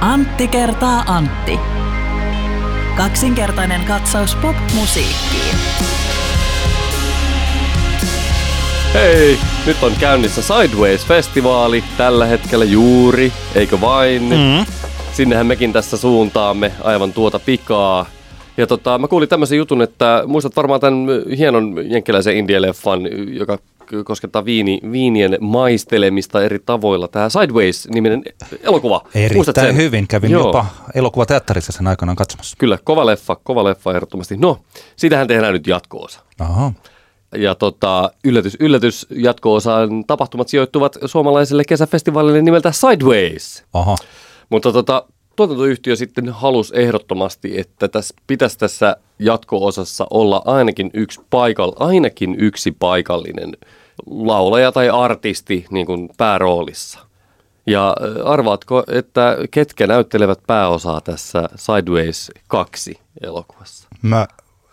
Antti kertaa Antti. Kaksinkertainen katsaus pop-musiikkiin. Hei, nyt on käynnissä Sideways-festivaali tällä hetkellä juuri, eikö vain? Mm. Sinnehän mekin tässä suuntaamme aivan tuota pikaa. Ja tota, mä kuulin tämmöisen jutun, että muistat varmaan tämän hienon jenkkiläisen indie-leffan, joka koskettaa viini, viinien maistelemista eri tavoilla. Tämä Sideways-niminen elokuva. Erittäin hyvin. Kävin Joo. jopa elokuvateatterissa sen aikanaan katsomassa. Kyllä, kova leffa, kova leffa ehdottomasti. No, siitähän tehdään nyt jatko-osa. Aha. Ja tota, yllätys, yllätys, jatko-osan tapahtumat sijoittuvat suomalaiselle kesäfestivaalille nimeltä Sideways. Aha. Mutta tota, tuotantoyhtiö sitten halusi ehdottomasti, että tässä pitäisi tässä jatko-osassa olla ainakin yksi, paikall, ainakin yksi paikallinen laulaja tai artisti niin kuin pääroolissa. Ja arvaatko, että ketkä näyttelevät pääosaa tässä Sideways 2 elokuvassa? Mä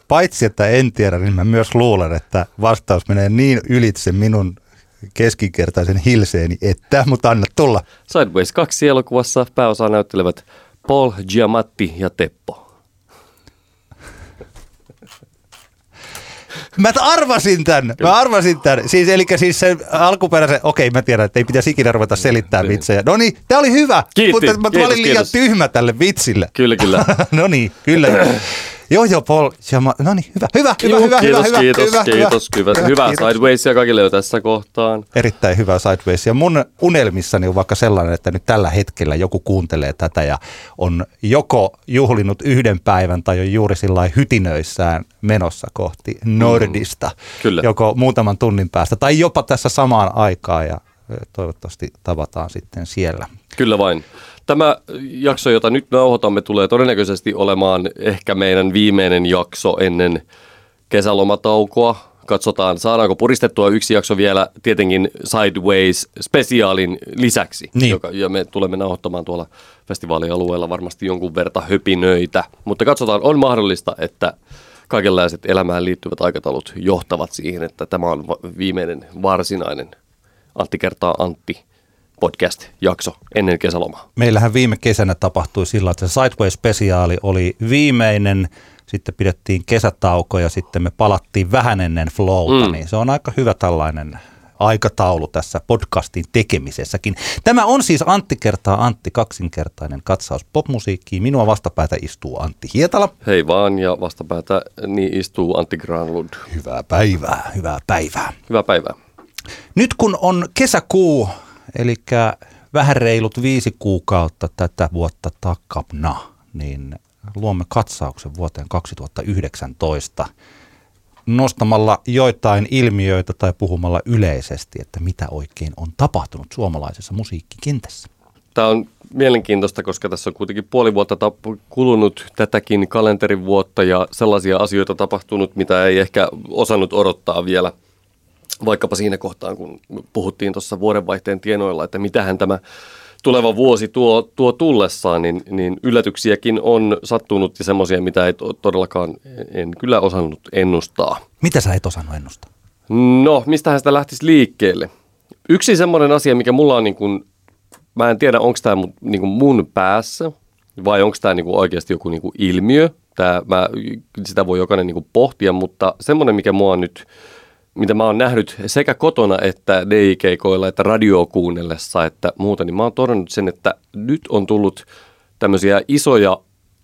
paitsi että en tiedä, niin mä myös luulen, että vastaus menee niin ylitse minun keskinkertaisen hilseeni, että, mutta anna tulla. Sideways 2 elokuvassa pääosaa näyttelevät Paul Giamatti ja Teppo. Mä arvasin tämän, mä arvasin tämän. Siis, eli siis se alkuperäisen, okei mä tiedän, että ei pitäisi ikinä ruveta selittämään vitsejä. No niin, tää oli hyvä, Kiitti, mutta mä kiitos, olin liian kiitos. tyhmä tälle vitsille. Kyllä, kyllä. no niin, kyllä. Joo, joo, Paul. Jama, no niin, hyvä, hyvä, hyvä, hyvä, kiitos, hyvä, kiitos, hyvä, kiitos, hyvä, hyvä, hyvää kiitos. Sidewaysia kaikille jo tässä kohtaan. Erittäin hyvä Sideways. Ja mun unelmissani on vaikka sellainen, että nyt tällä hetkellä joku kuuntelee tätä ja on joko juhlinut yhden päivän tai on juuri sillä hytinöissään menossa kohti Nordista. Mm, kyllä. Joko muutaman tunnin päästä tai jopa tässä samaan aikaan ja toivottavasti tavataan sitten siellä. Kyllä vain. Tämä jakso, jota nyt nauhoitamme, tulee todennäköisesti olemaan ehkä meidän viimeinen jakso ennen kesälomataukoa. Katsotaan, saadaanko puristettua yksi jakso vielä tietenkin Sideways-spesiaalin lisäksi, Niin. joka, ja me tulemme nauhoittamaan tuolla festivaalialueella varmasti jonkun verta höpinöitä. Mutta katsotaan, on mahdollista, että kaikenlaiset elämään liittyvät aikataulut johtavat siihen, että tämä on viimeinen varsinainen Antti kertaa Antti podcast-jakso ennen kesälomaa. Meillähän viime kesänä tapahtui sillä, että se Sideways-spesiaali oli viimeinen, sitten pidettiin kesätauko ja sitten me palattiin vähän ennen flowta, Mm. niin se on aika hyvä tällainen aikataulu tässä podcastin tekemisessäkin. Tämä on siis Antti kertaa Antti kaksinkertainen katsaus popmusiikkiin. Minua vastapäätä istuu Antti Hietala. Hei vaan, ja vastapäätä niin istuu Antti Granlund. Hyvää päivää, hyvää päivää. Hyvää päivää. Nyt kun on kesäkuu, eli vähän reilut viisi kuukautta tätä vuotta takana, niin luomme katsauksen vuoteen 2019 nostamalla joitain ilmiöitä tai puhumalla yleisesti, että mitä oikein on tapahtunut suomalaisessa musiikkikentässä. Tämä on mielenkiintoista, koska tässä on kuitenkin puoli vuotta kulunut tätäkin kalenterivuotta ja sellaisia asioita tapahtunut, mitä ei ehkä osannut odottaa vielä. Vaikkapa siinä kohtaa, kun puhuttiin tuossa vuodenvaihteen tienoilla, että mitähän tämä tuleva vuosi tuo, tuo tullessaan, niin, niin yllätyksiäkin on sattunut ja semmoisia, mitä ei to- todellakaan en kyllä osannut ennustaa. Mitä sä et osannut ennustaa? No, mistähän sitä lähtisi liikkeelle? Yksi semmoinen asia, mikä mulla on niin kuin, mä en tiedä, onko tämä niin mun päässä vai onko tämä niin oikeasti joku niin kuin ilmiö. Tää, mä, sitä voi jokainen niin kuin pohtia, mutta semmoinen, mikä mua on nyt, mitä mä oon nähnyt sekä kotona että DJ-keikoilla että radio kuunnellessa, että muuta, niin mä oon todennut sen, että nyt on tullut tämmöisiä isoja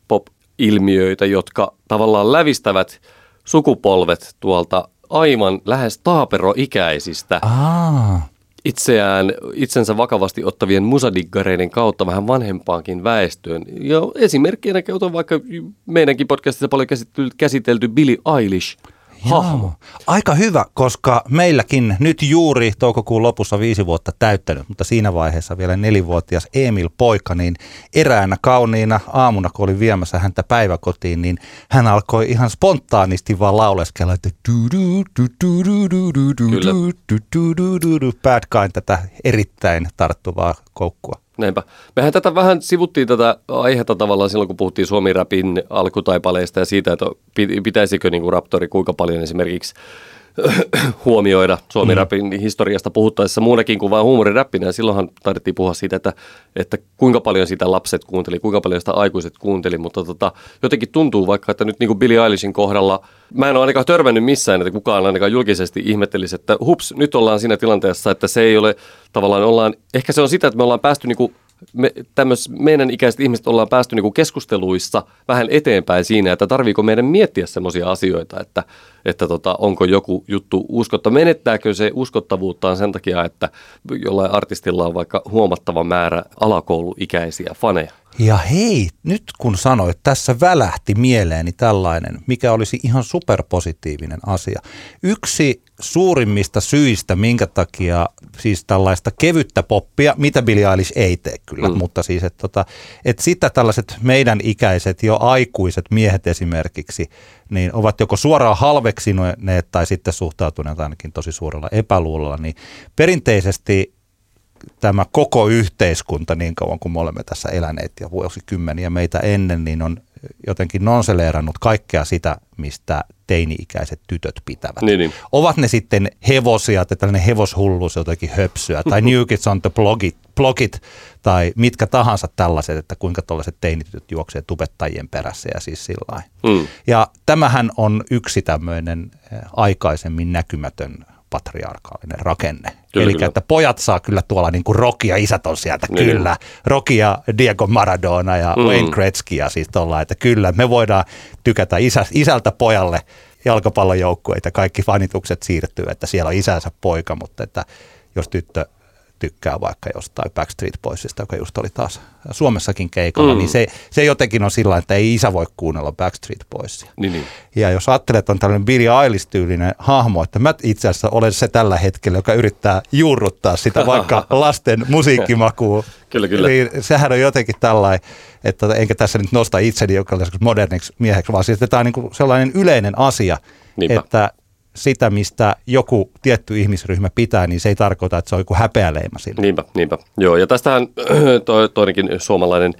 pop-ilmiöitä, jotka tavallaan lävistävät sukupolvet tuolta aivan lähes taaperoikäisistä Aa, itseään, itsensä vakavasti ottavien musadiggareiden kautta vähän vanhempaankin väestöön. Ja esimerkkinä käytän vaikka meidänkin podcastissa paljon käsitelty, käsitelty Billie Eilish hahmo. Aika hyvä, koska meilläkin nyt juuri toukokuun lopussa viisi vuotta täyttänyt, mutta siinä vaiheessa vielä nelivuotias Emil Poika, niin eräänä kauniina aamuna, kun olin viemässä häntä päiväkotiin, niin hän alkoi ihan spontaanisti vaan lauleskella, että Kyllä. bad kind tätä erittäin tarttuvaa koukkua. Näinpä. Mehän tätä vähän sivuttiin tätä aihetta tavallaan silloin, kun puhuttiin Suomi-rapin alkutaipaleista ja siitä, että pi- pitäisikö niin kuin Raptori kuinka paljon esimerkiksi huomioida Suomen mm. rapin historiasta puhuttaessa muunakin kuin vain huumoriräppinä. Ja silloinhan taidettiin puhua siitä, että, että kuinka paljon sitä lapset kuunteli, kuinka paljon sitä aikuiset kuunteli. Mutta tota, jotenkin tuntuu vaikka, että nyt niin kuin Billie Eilishin kohdalla, mä en ole ainakaan törmännyt missään, että kukaan ainakaan julkisesti ihmettelisi, että hups, nyt ollaan siinä tilanteessa, että se ei ole tavallaan, ollaan, ehkä se on sitä, että me ollaan päästy niin kuin me, tämmöis, meidän ikäiset ihmiset ollaan päästy niinku keskusteluissa vähän eteenpäin siinä, että tarviiko meidän miettiä semmoisia asioita, että, että tota, onko joku juttu uskottava. Menettääkö se uskottavuuttaan sen takia, että jollain artistilla on vaikka huomattava määrä alakouluikäisiä faneja? Ja hei, nyt kun sanoit, tässä välähti mieleeni tällainen, mikä olisi ihan superpositiivinen asia. Yksi suurimmista syistä, minkä takia siis tällaista kevyttä poppia, mitä Billie Eilish ei tee kyllä, mm. mutta siis että tota, et sitä tällaiset meidän ikäiset jo aikuiset miehet esimerkiksi, niin ovat joko suoraan halveksineet tai sitten suhtautuneet ainakin tosi suurella epäluulolla, niin perinteisesti tämä koko yhteiskunta niin kauan kuin me olemme tässä eläneet ja vuosikymmeniä meitä ennen, niin on jotenkin nonseleerannut kaikkea sitä, mistä teini-ikäiset tytöt pitävät. Niin, niin. Ovat ne sitten hevosia, että tällainen hevoshulluus jotenkin höpsyä, tai New Kids on the blogit, blogit, tai mitkä tahansa tällaiset, että kuinka tällaiset teinitytöt juoksee tubettajien perässä ja siis sillä mm. Ja tämähän on yksi tämmöinen eh, aikaisemmin näkymätön patriarkaalinen rakenne. Eli että pojat saa kyllä tuolla niin kuin Rocky ja isät on sieltä, niin. kyllä. Rocky ja Diego Maradona ja mm. Wayne Gretzky ja siis tuolla, että kyllä me voidaan tykätä isä, isältä pojalle jalkapallojoukkueita, kaikki fanitukset siirtyy, että siellä on isänsä poika, mutta että jos tyttö tykkää vaikka jostain Backstreet Boysista, joka just oli taas Suomessakin keikalla, niin mm. niin se, se jotenkin on sillä että ei isä voi kuunnella Backstreet Boysia. Niin, niin. Ja jos ajattelet, että on tällainen Billie Eilish-tyylinen hahmo, että mä itse asiassa olen se tällä hetkellä, joka yrittää juurruttaa sitä vaikka lasten musiikkimakua. kyllä, kyllä. Niin sehän on jotenkin tällainen, että enkä tässä nyt nosta itseni jonkinlaiseksi moderniksi mieheksi, vaan siis, että tämä on niin sellainen yleinen asia, Niinpä. että sitä, mistä joku tietty ihmisryhmä pitää, niin se ei tarkoita, että se on joku häpeäleima sille. Niinpä, niinpä. Joo, ja tästähän to, toinenkin suomalainen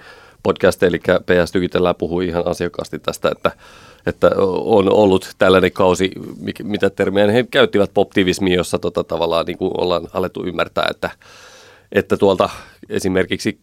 podcast, eli PS Tykitellään puhui ihan asiakkaasti tästä, että, että on ollut tällainen kausi, mitä termiä he käyttivät poptivismi, jossa tota, tavallaan niin kuin ollaan alettu ymmärtää, että, että tuolta esimerkiksi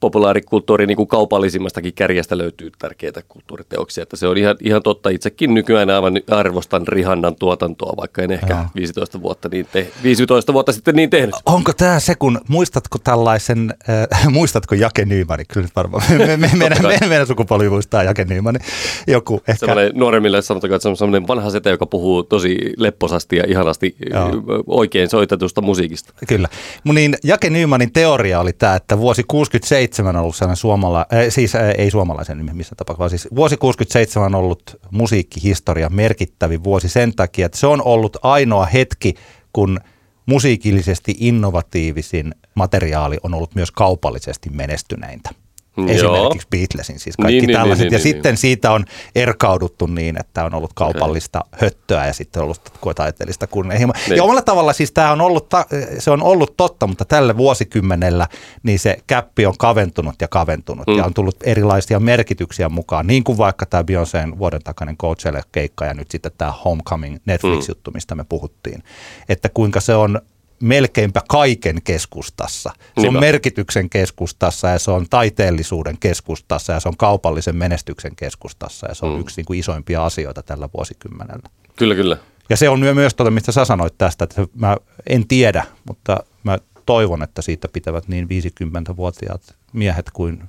populaarikulttuurin niin kuin kaupallisimmastakin kärjestä löytyy tärkeitä kulttuuriteoksia. Että se on ihan, ihan totta. Itsekin nykyään aivan arvostan Rihannan tuotantoa, vaikka en ehkä Joo. 15 vuotta, niin te, 15 vuotta sitten niin tehnyt. Onko tämä se, kun muistatko tällaisen, äh, muistatko Jake Nymani? Kyllä varmaan. Me, me, me, meidän, me, meidän sukupolvi muistaa Jake Nymani. Joku ehkä. Sellainen nuoremmille sanotaan, että se on sellainen vanha sete, joka puhuu tosi lepposasti ja ihanasti Joo. oikein soitetusta musiikista. Kyllä. Niin Jake Nymanin teoria oli tämä, että vuosi 67 on ollut sellainen suomala, äh, siis äh, ei suomalaisen nimi missä tapauksessa, vaan siis vuosi 67 on ollut musiikkihistoria merkittävin vuosi sen takia, että se on ollut ainoa hetki, kun musiikillisesti innovatiivisin materiaali on ollut myös kaupallisesti menestyneintä. Mm, Esimerkiksi. Beatlesin, siis kaikki niin, niin tällaiset. Niin, niin, ja niin, sitten niin. siitä on erkauduttu niin, että on ollut kaupallista okay. höttöä ja sitten on ollut taiteellista kunnianhimoa. Niin. Ja omalla tavalla siis tämä on ollut, se on ollut totta, mutta tällä vuosikymmenellä niin se käppi on kaventunut ja kaventunut mm. ja on tullut erilaisia merkityksiä mukaan. Niin kuin vaikka tämä Beyoncé'n vuoden takainen Coachella-keikka ja nyt sitten tämä Homecoming Netflix-juttu, mistä me puhuttiin. Että kuinka se on melkeinpä kaiken keskustassa. Se Niinpä. on merkityksen keskustassa ja se on taiteellisuuden keskustassa ja se on kaupallisen menestyksen keskustassa ja se on mm. yksi niin kuin isoimpia asioita tällä vuosikymmenellä. Kyllä, kyllä. Ja se on myös tuota, mistä sä sanoit tästä, että mä en tiedä, mutta mä toivon, että siitä pitävät niin 50-vuotiaat miehet kuin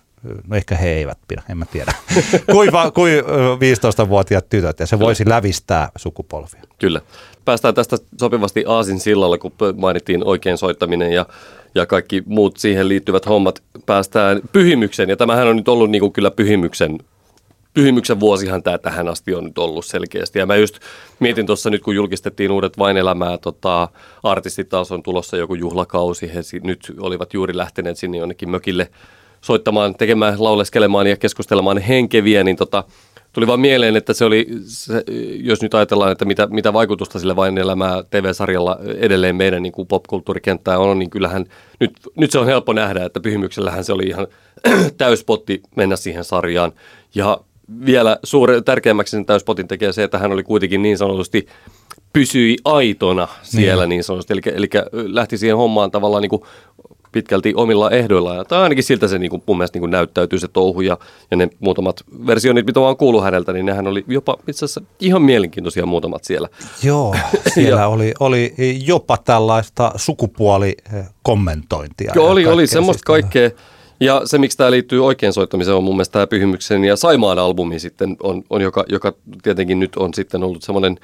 no ehkä he eivät pidä, en mä tiedä, kuin, kuin 15-vuotiaat tytöt, ja se voisi lävistää sukupolvia. Kyllä. Päästään tästä sopivasti Aasin sillalla, kun mainittiin oikein soittaminen ja, ja kaikki muut siihen liittyvät hommat. Päästään pyhimyksen, ja tämähän on nyt ollut niin kuin kyllä pyhimyksen pyhimyksen vuosihan tämä tähän asti on nyt ollut selkeästi. Ja mä just mietin tuossa nyt, kun julkistettiin uudet Vain elämää, tota, artistit taas on tulossa joku juhlakausi. He nyt olivat juuri lähteneet sinne jonnekin mökille soittamaan, tekemään, lauleskelemaan ja keskustelemaan henkeviä, niin tota, tuli vaan mieleen, että se oli, se, jos nyt ajatellaan, että mitä, mitä vaikutusta sille vain elämää TV-sarjalla edelleen meidän niin kuin popkulttuurikenttään on, niin kyllähän nyt, nyt se on helppo nähdä, että Pyhimyksellähän se oli ihan täyspotti mennä siihen sarjaan. Ja vielä suure, tärkeämmäksi sen täyspotin tekee se, että hän oli kuitenkin niin sanotusti pysyi aitona siellä niin, niin sanotusti. Eli, eli lähti siihen hommaan tavallaan niin kuin pitkälti omilla ehdoillaan. Tai ainakin siltä se niin kuin, mun mielestä niin kuin näyttäytyy se touhu ja, ja ne muutamat versioinnit, mitä vaan kuullut häneltä, niin nehän oli jopa itse asiassa ihan mielenkiintoisia muutamat siellä. Joo, siellä oli, oli jopa tällaista sukupuolikommentointia. Joo, oli, oli semmoista kaikkea. Ja se, miksi tämä liittyy oikein soittamiseen, on mun mielestä tämä Pyhimyksen ja Saimaan albumi sitten, on, on joka, joka tietenkin nyt on sitten ollut semmoinen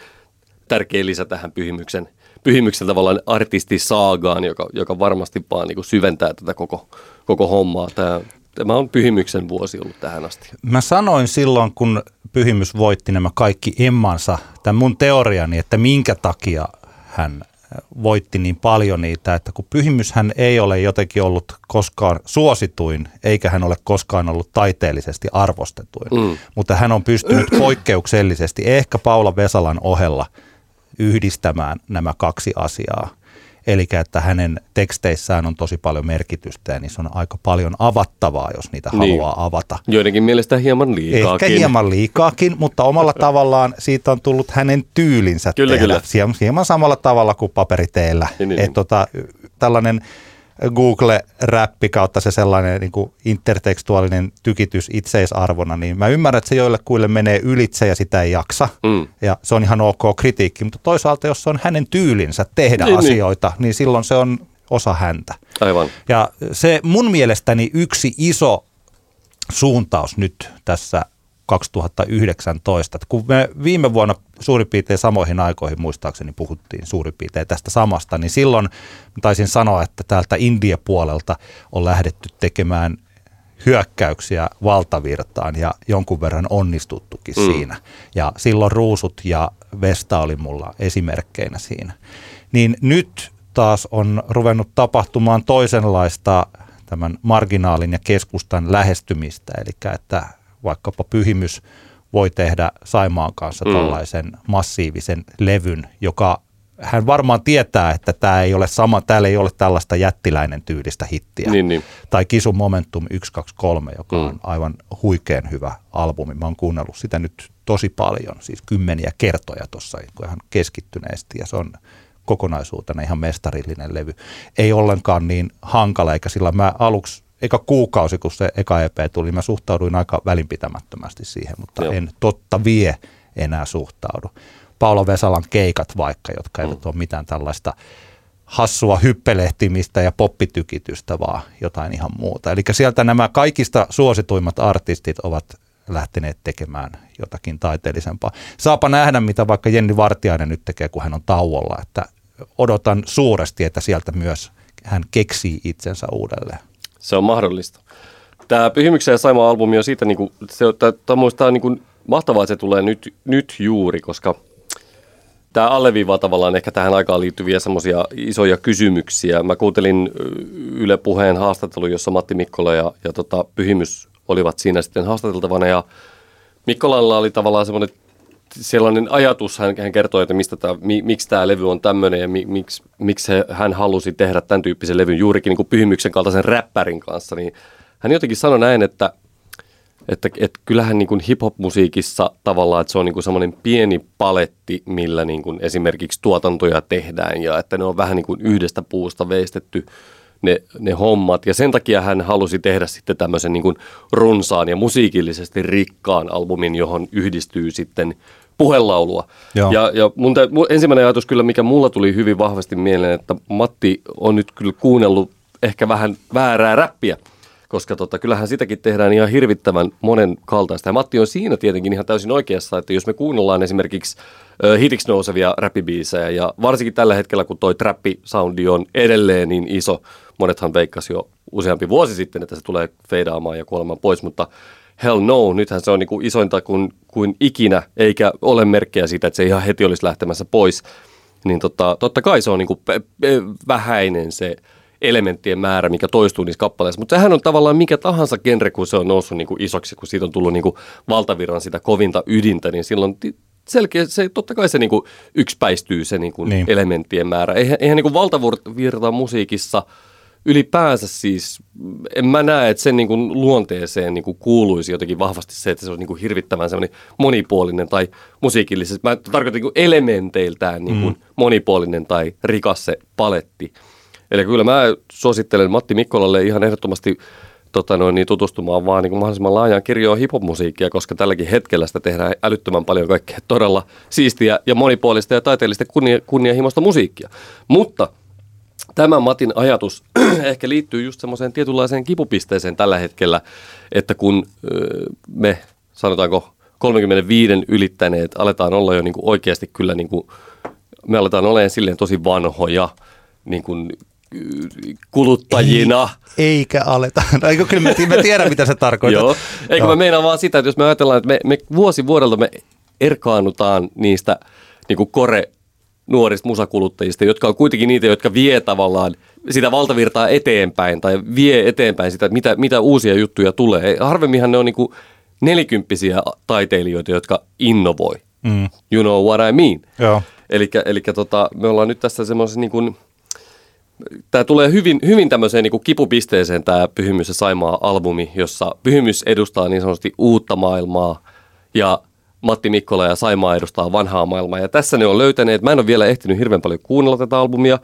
tärkeä lisä tähän Pyhimyksen – pyhimyksen tavallaan artistisaagaan, joka, joka varmasti vaan niin kuin syventää tätä koko, koko hommaa. Tämä, tämä on pyhimyksen vuosi ollut tähän asti. Mä sanoin silloin, kun pyhimys voitti nämä kaikki emmansa, tämän mun teoriani, että minkä takia hän voitti niin paljon niitä, että kun pyhimyshän ei ole jotenkin ollut koskaan suosituin, eikä hän ole koskaan ollut taiteellisesti arvostetuin, mm. mutta hän on pystynyt poikkeuksellisesti, ehkä Paula Vesalan ohella – yhdistämään nämä kaksi asiaa. Eli että hänen teksteissään on tosi paljon merkitystä ja niissä on aika paljon avattavaa, jos niitä niin. haluaa avata. Joidenkin mielestä hieman liikaakin. Ehkä hieman liikaakin, mutta omalla tavallaan siitä on tullut hänen tyylinsä kyllä, tehdä. Kyllä. Hieman samalla tavalla kuin paperiteellä. Niin, niin. Et tota, tällainen Google-räppi kautta se sellainen niin kuin intertekstuaalinen tykitys itseisarvona, niin mä ymmärrän, että se joillekuille menee ylitse ja sitä ei jaksa. Mm. Ja se on ihan ok kritiikki, mutta toisaalta jos se on hänen tyylinsä tehdä niin, niin. asioita, niin. niin silloin se on osa häntä. Aivan. Ja se mun mielestäni yksi iso suuntaus nyt tässä 2019. Kun me viime vuonna suurin piirtein samoihin aikoihin muistaakseni puhuttiin suurin piirtein tästä samasta, niin silloin taisin sanoa, että täältä India-puolelta on lähdetty tekemään hyökkäyksiä valtavirtaan ja jonkun verran onnistuttukin mm. siinä. Ja silloin Ruusut ja Vesta oli mulla esimerkkeinä siinä. Niin nyt taas on ruvennut tapahtumaan toisenlaista tämän marginaalin ja keskustan lähestymistä, eli että vaikkapa pyhimys voi tehdä Saimaan kanssa mm. tällaisen massiivisen levyn, joka hän varmaan tietää, että tämä ei ole sama, täällä ei ole tällaista jättiläinen tyylistä hittiä. Niin, niin. Tai Kisu Momentum 123, joka mm. on aivan huikean hyvä albumi. Mä oon kuunnellut sitä nyt tosi paljon, siis kymmeniä kertoja tuossa ihan keskittyneesti ja se on kokonaisuutena ihan mestarillinen levy. Ei ollenkaan niin hankala, eikä sillä mä aluksi eka kuukausi, kun se eka EP tuli, mä suhtauduin aika välinpitämättömästi siihen, mutta Joo. en totta vie enää suhtaudu. Paula Vesalan keikat vaikka, jotka eivät mm. ole mitään tällaista hassua hyppelehtimistä ja poppitykitystä, vaan jotain ihan muuta. Eli sieltä nämä kaikista suosituimmat artistit ovat lähteneet tekemään jotakin taiteellisempaa. Saapa nähdä, mitä vaikka Jenni Vartiainen nyt tekee, kun hän on tauolla, että odotan suuresti, että sieltä myös hän keksii itsensä uudelleen. Se on mahdollista. Tämä Pyhimyksen ja Saima albumi on siitä, niin kuin, se, tämä on niin kuin, mahtavaa, että se tulee nyt, nyt juuri, koska tämä alleviivaa tavallaan ehkä tähän aikaan liittyviä semmoisia isoja kysymyksiä. Mä kuuntelin Yle Puheen haastattelu, jossa Matti Mikkola ja, ja tota, Pyhimys olivat siinä sitten haastateltavana ja Mikkolalla oli tavallaan semmoinen sellainen ajatus, hän, hän kertoi, että mistä tämä, mi, miksi tämä levy on tämmöinen ja mi, miksi, miksi hän halusi tehdä tämän tyyppisen levyn juurikin niin kuin Pyhimyksen kaltaisen räppärin kanssa, niin hän jotenkin sanoi näin, että, että, että kyllähän niin kuin hip-hop-musiikissa tavallaan, että se on niin kuin semmoinen pieni paletti, millä niin kuin esimerkiksi tuotantoja tehdään ja että ne on vähän niin kuin yhdestä puusta veistetty ne, ne hommat. Ja sen takia hän halusi tehdä sitten tämmöisen niin kuin runsaan ja musiikillisesti rikkaan albumin, johon yhdistyy sitten puhelaulua. Joo. Ja, ja mun, te, mun ensimmäinen ajatus kyllä, mikä mulla tuli hyvin vahvasti mieleen, että Matti on nyt kyllä kuunnellut ehkä vähän väärää räppiä, koska tota, kyllähän sitäkin tehdään ihan hirvittävän monen kaltaista. Ja Matti on siinä tietenkin ihan täysin oikeassa, että jos me kuunnellaan esimerkiksi ö, hitiksi nousevia räppibiisejä, ja varsinkin tällä hetkellä, kun toi trappi-soundi on edelleen niin iso, monethan veikkasi jo useampi vuosi sitten, että se tulee feidaamaan ja kuolemaan pois, mutta hell no, nythän se on niin kuin isointa kuin, kuin ikinä, eikä ole merkkejä siitä, että se ihan heti olisi lähtemässä pois. Niin tota, totta kai se on niin kuin pe- pe- vähäinen se elementtien määrä, mikä toistuu niissä kappaleissa. Mutta sehän on tavallaan mikä tahansa genre, kun se on noussut niin kuin isoksi, kun siitä on tullut niin kuin valtavirran sitä kovinta ydintä, niin silloin selkeä, se, totta kai se niin kuin yksipäistyy se niin kuin niin. elementtien määrä. Eihän, eihän niin kuin valtavirta musiikissa – ylipäänsä siis, en mä näe, että sen niin kuin luonteeseen niin kuin kuuluisi jotenkin vahvasti se, että se on niin kuin hirvittävän semmoinen monipuolinen tai musiikillisesti. Mä tarkoitan niin kuin elementeiltään niin kuin mm. monipuolinen tai rikas se paletti. Eli kyllä mä suosittelen Matti Mikkolalle ihan ehdottomasti tota noin, niin tutustumaan vaan niin kuin mahdollisimman laajaan kirjoon hiphop-musiikkia, koska tälläkin hetkellä sitä tehdään älyttömän paljon kaikkea todella siistiä ja monipuolista ja taiteellista kunnia, kunnianhimoista musiikkia. Mutta tämä Matin ajatus ehkä liittyy just semmoiseen tietynlaiseen kipupisteeseen tällä hetkellä, että kun me sanotaanko 35 ylittäneet aletaan olla jo niin kuin oikeasti kyllä niin kuin, me aletaan olemaan silleen tosi vanhoja niin kuin kuluttajina. Ei, eikä aleta. No, eikö, kyllä mä, mä tiedän, mitä se tarkoittaa. Joo. Eikö mä meinaan vaan sitä, että jos me ajatellaan, että me, me vuosi vuodelta me erkaannutaan niistä niin kuin kore nuorista musakuluttajista, jotka on kuitenkin niitä, jotka vie tavallaan sitä valtavirtaa eteenpäin tai vie eteenpäin sitä, mitä, mitä uusia juttuja tulee. Harvemminhan ne on niin kuin nelikymppisiä taiteilijoita, jotka innovoi. Mm. You know what I mean? Eli tota, me ollaan nyt tässä semmoisessa niin kuin – tämä tulee hyvin, hyvin tämmöiseen niin kuin kipupisteeseen tämä Pyhimys ja Saimaa-albumi, jossa Pyhimys edustaa niin sanotusti uutta maailmaa ja Matti Mikkola ja Saimaa edustaa vanhaa maailmaa. Ja tässä ne on löytäneet, mä en ole vielä ehtinyt hirveän paljon kuunnella tätä albumia,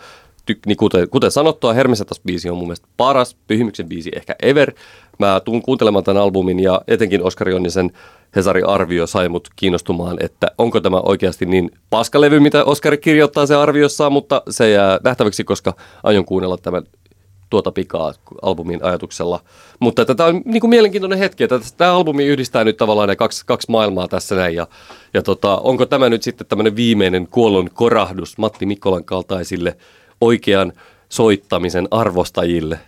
Ty, niin kuten, kuten sanottua, Hermesetas biisi on mun mielestä paras, Pyhimyksen biisi ehkä ever. Mä tuun kuuntelemaan tämän albumin ja etenkin Oskari Onnisen Hesari-arvio sai mut kiinnostumaan, että onko tämä oikeasti niin paskalevy, mitä Oskari kirjoittaa se arviossaan, mutta se jää nähtäväksi, koska aion kuunnella tämän tuota pikaa albumin ajatuksella. Mutta tämä on niin kuin mielenkiintoinen hetki, että tämä albumi yhdistää nyt tavallaan ne kaksi, kaksi maailmaa tässä näin. Ja, ja tota, onko tämä nyt sitten tämmöinen viimeinen kuollon korahdus Matti Mikkolan kaltaisille oikean soittamisen arvostajille?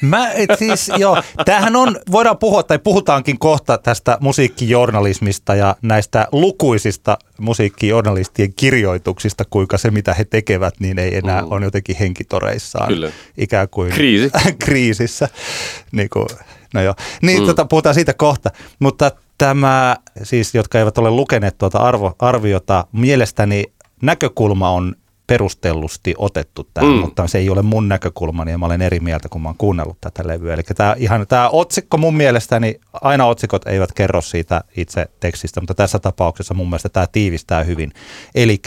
Mä, et siis, joo, tämähän on, voidaan puhua tai puhutaankin kohta tästä musiikkijournalismista ja näistä lukuisista musiikkijournalistien kirjoituksista, kuinka se mitä he tekevät, niin ei enää mm. on jotenkin henkitoreissaan. Kyllä. Ikään kuin Kriisi. kriisissä. Niin, kuin, no joo. niin mm. tota, puhutaan siitä kohta. Mutta tämä, siis jotka eivät ole lukeneet tuota arvo, arviota, mielestäni näkökulma on perustellusti otettu tähän, mm. mutta se ei ole mun näkökulmani ja mä olen eri mieltä, kun mä oon kuunnellut tätä levyä. Eli tämä, ihan, tämä otsikko mun mielestäni, aina otsikot eivät kerro siitä itse tekstistä, mutta tässä tapauksessa mun mielestä tämä tiivistää hyvin. Eli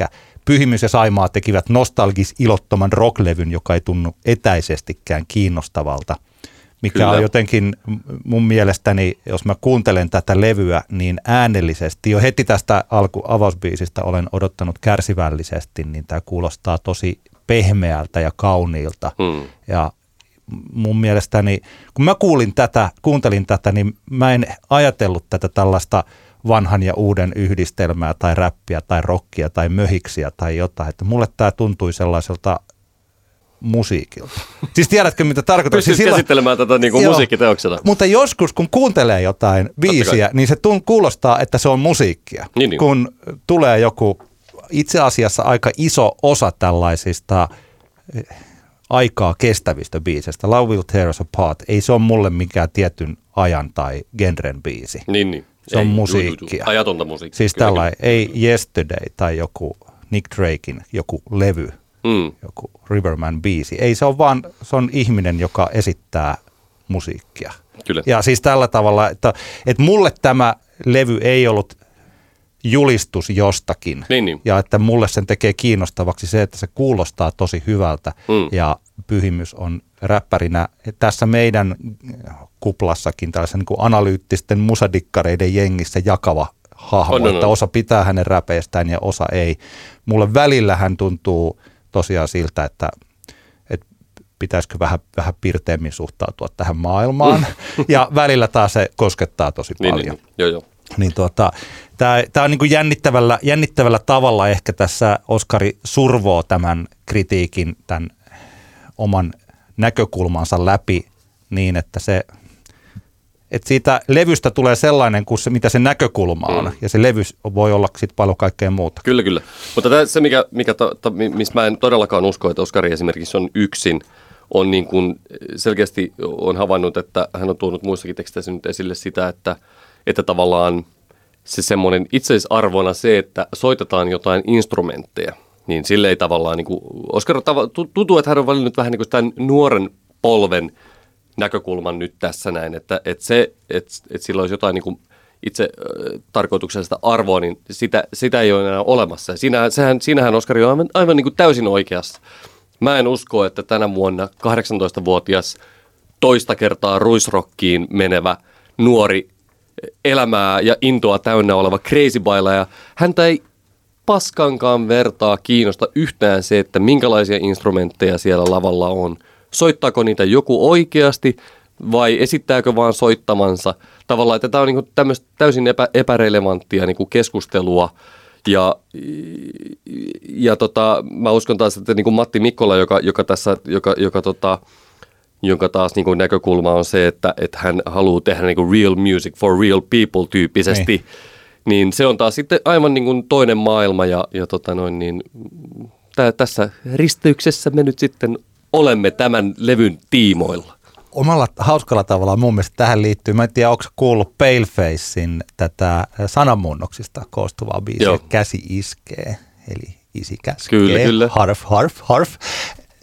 Pyhimys ja Saimaa tekivät nostalgis ilottoman rocklevyn, joka ei tunnu etäisestikään kiinnostavalta – mikä Kyllä. on jotenkin mun mielestäni, jos mä kuuntelen tätä levyä, niin äänellisesti, jo heti tästä alku avausbiisistä olen odottanut kärsivällisesti, niin tämä kuulostaa tosi pehmeältä ja kauniilta. Hmm. Ja mun mielestäni, kun mä kuulin tätä, kuuntelin tätä, niin mä en ajatellut tätä tällaista vanhan ja uuden yhdistelmää tai räppiä tai rockia tai möhiksiä tai jotain. Että mulle tämä tuntui sellaiselta musiikilta. Siis tiedätkö, mitä tarkoitan? Pystyt siis käsittelemään tätä niin kuin musiikkiteoksena. Mutta joskus, kun kuuntelee jotain biisiä, niin se tun, kuulostaa, että se on musiikkia. Niin, niin. Kun tulee joku itse asiassa aika iso osa tällaisista eh, aikaa kestävistä biisistä. Love Will Tear Us Apart, ei se ole mulle mikään tietyn ajan tai genren biisi. Niin, niin. Se ei, on musiikkia. Ajatonta musiikkia. Siis tällainen, ei Yesterday tai joku Nick Drakein joku levy mm. joku Riverman-biisi. Ei se ole vaan, se on ihminen, joka esittää musiikkia. Kyllä. Ja siis tällä tavalla, että, että mulle tämä levy ei ollut julistus jostakin. Niin, niin. Ja että mulle sen tekee kiinnostavaksi se, että se kuulostaa tosi hyvältä mm. ja pyhimys on räppärinä tässä meidän kuplassakin tällaisen niin kuin analyyttisten musadikkareiden jengissä jakava hahmo, on, on, on. että osa pitää hänen räpeistään ja osa ei. Mulle välillä hän tuntuu tosiaan siltä, että, että pitäisikö vähän, vähän pirteemmin suhtautua tähän maailmaan. Mm. ja välillä taas se koskettaa tosi niin, paljon. Niin, niin. Joo, joo. Niin tuota, tämä, tämä on niin kuin jännittävällä, jännittävällä tavalla ehkä tässä Oskari survoo tämän kritiikin, tämän oman näkökulmansa läpi niin, että se – että siitä levystä tulee sellainen kuin se, mitä se näkökulma on. Mm. Ja se levy voi olla sitten paljon kaikkea muuta. Kyllä, kyllä. Mutta tämä, se, mikä, mikä to, to, mistä mä en todellakaan usko, että Oskari esimerkiksi on yksin, on niin kuin selkeästi on havainnut, että hän on tuonut muissakin teksteissä nyt esille sitä, että, että tavallaan se semmoinen itseisarvona se, että soitetaan jotain instrumentteja, niin sille ei tavallaan, niin kuin, Oskar tuntuu, että hän on valinnut vähän niin kuin sitä nuoren polven näkökulman nyt tässä näin, että, että se, että, että sillä olisi jotain niin kuin itse tarkoituksellista arvoa, niin sitä, sitä ei ole enää olemassa. Ja siinähän, sehän, siinähän Oskari on aivan, aivan niin kuin täysin oikeassa. Mä en usko, että tänä vuonna 18-vuotias toista kertaa ruisrokkiin menevä nuori elämää ja intoa täynnä oleva crazy ja häntä ei paskankaan vertaa kiinnosta yhtään se, että minkälaisia instrumentteja siellä lavalla on. Soittaako niitä joku oikeasti vai esittääkö vaan soittamansa. Tavallaan, että tämä on niin tämmöistä täysin epä, epärelevanttia niin keskustelua. Ja, ja tota, mä uskon taas, että niin kuin Matti Mikkola, joka, joka tässä, joka, joka tota, jonka taas niin kuin näkökulma on se, että, että hän haluaa tehdä niin kuin real music for real people tyyppisesti, niin, niin se on taas sitten aivan niin kuin toinen maailma ja, ja tota noin, niin, tää, tässä risteyksessä me nyt sitten olemme tämän levyn tiimoilla. Omalla hauskalla tavalla mun mielestä tähän liittyy, mä en tiedä onko kuullut Palefacein tätä sananmuunnoksista koostuvaa biisiä Käsi iskee, eli isi käskee, kyllä, kyllä. harf, harf, harf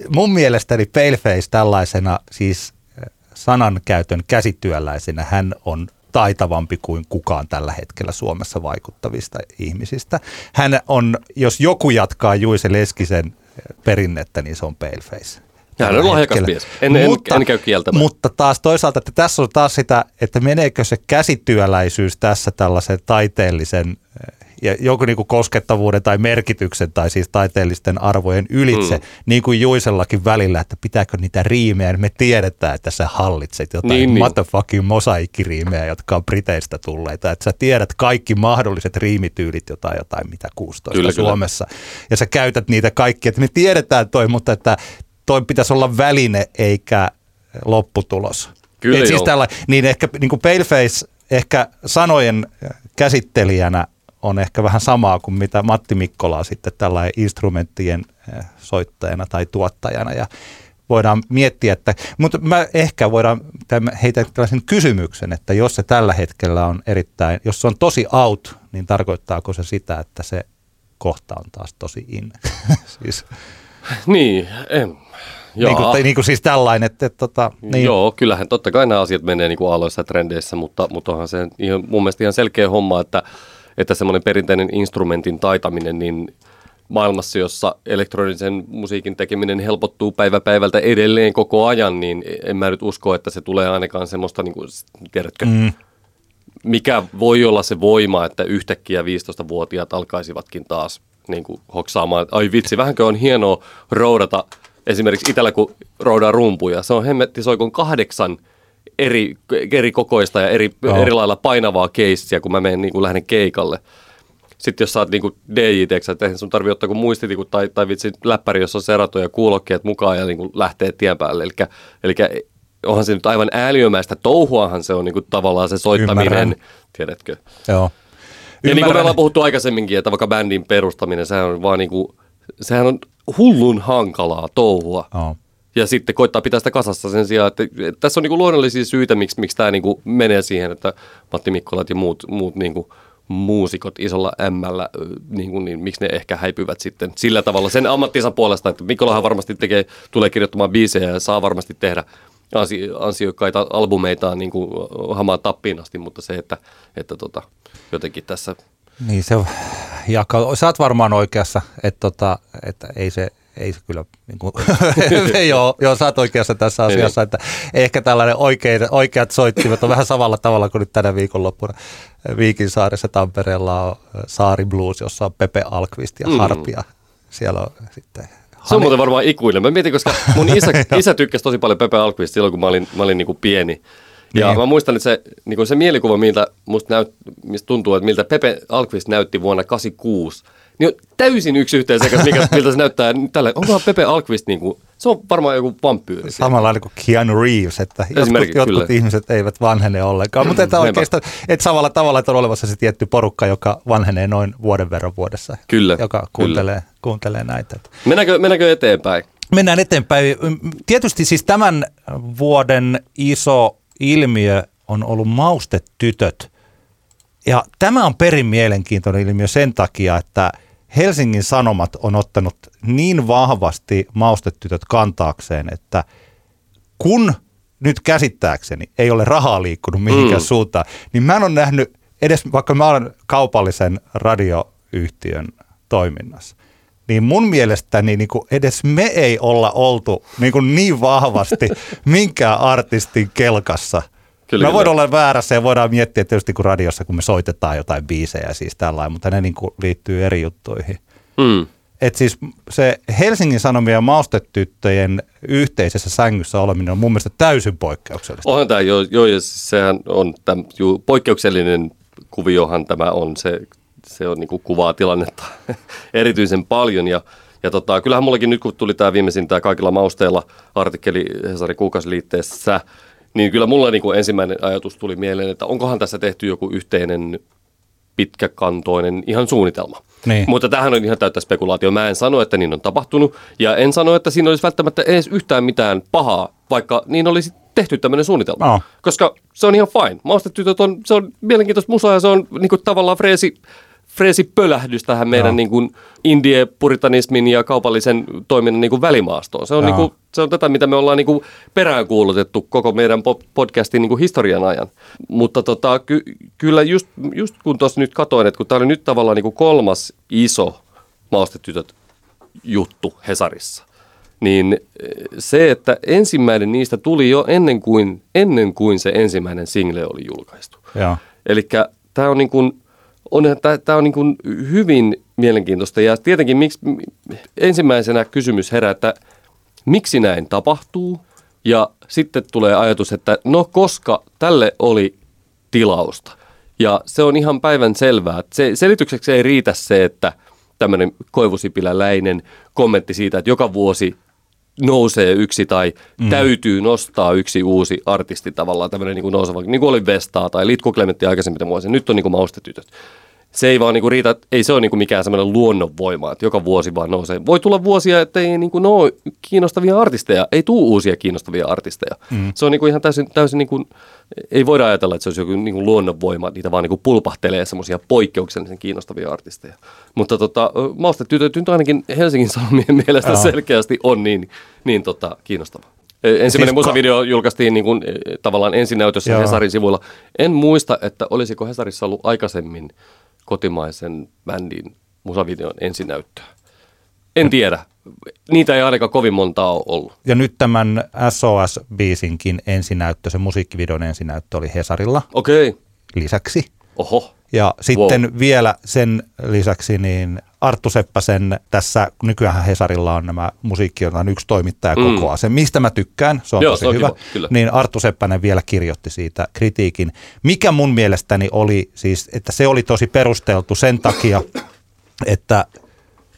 mun mielestäni Paleface tällaisena siis eh, sanankäytön käsityöläisenä hän on taitavampi kuin kukaan tällä hetkellä Suomessa vaikuttavista ihmisistä. Hän on, jos joku jatkaa Juise Leskisen eh, perinnettä, niin se on Paleface. Hän on lahjakas mies. En, mutta, en, en käy kieltämään. Mutta taas toisaalta, että tässä on taas sitä, että meneekö se käsityöläisyys tässä tällaisen taiteellisen eh, ja joku niin kuin koskettavuuden tai merkityksen tai siis taiteellisten arvojen ylitse, mm. niin kuin Juisellakin välillä, että pitääkö niitä riimejä, me tiedetään, että sä hallitset jotain niin, niin. motherfucking mosaikkiriimejä, jotka on Briteistä tulleita, että sä tiedät kaikki mahdolliset riimityylit, jotain, jotain mitä 16 kyllä, Suomessa, kyllä. ja sä käytät niitä kaikki, että me tiedetään toi, mutta että toi pitäisi olla väline eikä lopputulos. Kyllä Et siis tällä, niin ehkä niin kuin Paleface ehkä sanojen käsittelijänä on ehkä vähän samaa kuin mitä Matti Mikkola sitten tällä instrumenttien eh, soittajana tai tuottajana ja voidaan miettiä, että, mutta mä ehkä voidaan heitä tällaisen kysymyksen, että jos se tällä hetkellä on erittäin, jos se on tosi out, niin tarkoittaako se sitä, että se kohta on taas tosi in? siis. Niin, en. Niin kuin, niin kuin siis tällainen, että, että tota, niin. Joo, kyllähän totta kai nämä asiat menee niin kuin aloissa trendeissä, mutta, mutta onhan se ihan, mun mielestä ihan selkeä homma, että että semmoinen perinteinen instrumentin taitaminen, niin maailmassa, jossa elektronisen musiikin tekeminen helpottuu päivä päivältä edelleen koko ajan, niin en mä nyt usko, että se tulee ainakaan semmoista, niin kuin, tiedätkö, mm. mikä voi olla se voima, että yhtäkkiä 15-vuotiaat alkaisivatkin taas niin kuin, hoksaamaan, ai vitsi, vähänkö on hienoa roudata esimerkiksi itsellä, kun roudaa rumpuja. Se on hemmetti soikon kahdeksan eri, eri kokoista ja eri, oh. eri lailla painavaa keissiä, kun mä menen niin kuin lähden keikalle. Sitten jos sä oot niin kuin DJ, että sun tarvii ottaa kuin muistitikut tai, tai vitsi läppäri, jossa on seratoja kuulokkeet mukaan ja niin kuin lähtee tien päälle. Eli, eli onhan se nyt aivan ääliömäistä touhuahan se on niin kuin tavallaan se soittaminen, Ymmärrän. tiedätkö? Joo. Ja niin kuin me ollaan puhuttu aikaisemminkin, että vaikka bändin perustaminen, sehän on vaan niin kuin, sehän on hullun hankalaa touhua. Oh ja sitten koittaa pitää sitä kasassa sen sijaan, että, että tässä on niin kuin luonnollisia syitä, miksi, miksi tämä niin kuin menee siihen, että Matti Mikkolat ja muut, muut niin kuin muusikot isolla ämmällä, niin, kuin, niin miksi ne ehkä häipyvät sitten sillä tavalla sen ammattinsa puolesta, että Mikkolahan varmasti tekee, tulee kirjoittamaan biisejä ja saa varmasti tehdä ansiokkaita albumeitaan niin kuin hamaan tappiin asti, mutta se, että, että tota, jotenkin tässä niin se jaka, sä oot varmaan oikeassa, että, tota, että ei se ei se kyllä, niin kuin, joo, joo, sä oot oikeassa tässä asiassa, että ehkä tällainen oikein, oikeat soittimet on vähän samalla tavalla kuin nyt tänä viikonloppuna Viikinsaaressa Tampereella on Saari Blues, jossa on Pepe Alkvist ja mm. Harpia. Siellä on sitten se on muuten varmaan ikuinen. Mä mietin, koska mun isä, isä tykkäsi tosi paljon Pepe Alkvist silloin, kun mä olin, mä olin niin kuin pieni. Ja niin. mä muistan, että se, niin kuin se mielikuva, miltä musta näyt, mistä tuntuu, että miltä Pepe Alkvist näytti vuonna 86, niin on täysin yksi yhteen sekä, mikä, miltä se näyttää tällä. Onkohan Pepe Alkvist, niin kuin, se on varmaan joku vampyyri. Samalla kuin Keanu Reeves, että jotkut, jotkut ihmiset eivät vanhene ollenkaan. Mutta että oikeastaan, että samalla tavalla, että on olemassa se tietty porukka, joka vanhenee noin vuoden verran vuodessa. Kyllä. Joka kuuntelee, kyllä. kuuntelee näitä. Mennäänkö, mennäänkö eteenpäin? Mennään eteenpäin. Tietysti siis tämän vuoden iso ilmiö on ollut maustetytöt. Ja tämä on perin mielenkiintoinen ilmiö sen takia, että – Helsingin Sanomat on ottanut niin vahvasti maustetytöt kantaakseen, että kun nyt käsittääkseni ei ole rahaa liikkunut mihinkään Mm. suuntaan, niin mä en ole nähnyt edes, vaikka mä olen kaupallisen radioyhtiön toiminnassa, niin mun mielestäni niin kuin edes me ei olla oltu niin, kuin niin vahvasti minkään artistin kelkassa. Kyllä, mä voin olla väärässä ja voidaan miettiä tietysti kun radiossa, kun me soitetaan jotain biisejä siis tällainen, mutta ne niin kuin liittyy eri juttuihin. Mm. Et siis se Helsingin Sanomien ja Maustetyttöjen yhteisessä sängyssä oleminen on mun mielestä täysin poikkeuksellista. Onhan tämä, joo, joo ja siis sehän on täm, juu, poikkeuksellinen kuviohan tämä on, se, se on niin kuin kuvaa tilannetta erityisen paljon ja, ja tota, kyllähän mullakin nyt kun tuli tämä viimeisin tämä kaikilla mausteilla artikkeli Hesarin kuukausiliitteessä, niin kyllä mulla niin kuin ensimmäinen ajatus tuli mieleen, että onkohan tässä tehty joku yhteinen pitkäkantoinen ihan suunnitelma. Niin. Mutta tämähän on ihan täyttä spekulaatio. Mä en sano, että niin on tapahtunut, ja en sano, että siinä olisi välttämättä edes yhtään mitään pahaa, vaikka niin olisi tehty tämmöinen suunnitelma. No. Koska se on ihan fine. Maustetytöt on, se on mielenkiintoista musaa ja se on niin kuin, tavallaan freesi, freesi pölähdys tähän meidän Joo. niin kuin, indie-puritanismin ja kaupallisen toiminnan niin kuin, välimaastoon. Se on, Joo. niin kuin, se on tätä, mitä me ollaan niin kuin, peräänkuulutettu koko meidän po- podcastin niin kuin, historian ajan. Mutta tota, ky- kyllä just, just kun tuossa nyt katoin, että kun tämä oli nyt tavallaan niin kuin kolmas iso maustetytöt juttu Hesarissa, niin eh, se, että ensimmäinen niistä tuli jo ennen kuin, ennen kuin se ensimmäinen single oli julkaistu. Eli tämä on, niin kuin, on, tää on niin kuin hyvin mielenkiintoista ja tietenkin miksi, ensimmäisenä kysymys herää, että miksi näin tapahtuu ja sitten tulee ajatus, että no koska tälle oli tilausta. Ja se on ihan päivän selvää. Se, selitykseksi ei riitä se, että tämmöinen koivusipiläläinen kommentti siitä, että joka vuosi nousee yksi tai mm. täytyy nostaa yksi uusi artisti tavallaan, tämmöinen niin kuin nouseva, niin kuin oli Vestaa tai Litku Klementti aikaisemmin vuosi. Nyt on niin kuin maustetytöt. Se ei vaan niin kuin riitä, ei se ole niin kuin mikään semmoinen luonnonvoima, että joka vuosi vaan nousee. Voi tulla vuosia, että ei niin kuin ole kiinnostavia artisteja, ei tuu uusia kiinnostavia artisteja. Mm. Se on niin kuin ihan täysin, täysin niin kuin, ei voida ajatella, että se olisi joku niin kuin luonnonvoima, niitä vaan niin kuin pulpahtelee semmoisia poikkeuksellisen kiinnostavia artisteja. Mutta tota, maustetytöt nyt ainakin Helsingin Sanomien mielestä Joo. selkeästi on niin, niin tota, kiinnostava. Ö, Ensimmäinen Siis musavideo julkaistiin niin kuin, eh, tavallaan ensinäytössä Joo. Hesarin sivuilla. En muista, että olisiko Hesarissa ollut aikaisemmin kotimaisen bändin musavideon ensinäyttöä. En tiedä. Niitä ei ainakaan kovin montaa ole ollut. Ja nyt tämän SOS-biisinkin ensinäyttö, se musiikkivideon ensinäyttö oli Hesarilla Okei. Okay. lisäksi. Oho. Ja sitten wow. vielä sen lisäksi niin Arttu Seppäsen, tässä nykyään Hesarilla on nämä musiikki, on yksi toimittaja Mm. kokoaa. Se, mistä mä tykkään, se on Joo, tosi se on hyvä. kiva, kyllä. Niin Arttu Seppänen vielä kirjoitti siitä kritiikin, mikä mun mielestäni oli siis, että se oli tosi perusteltu sen takia, että,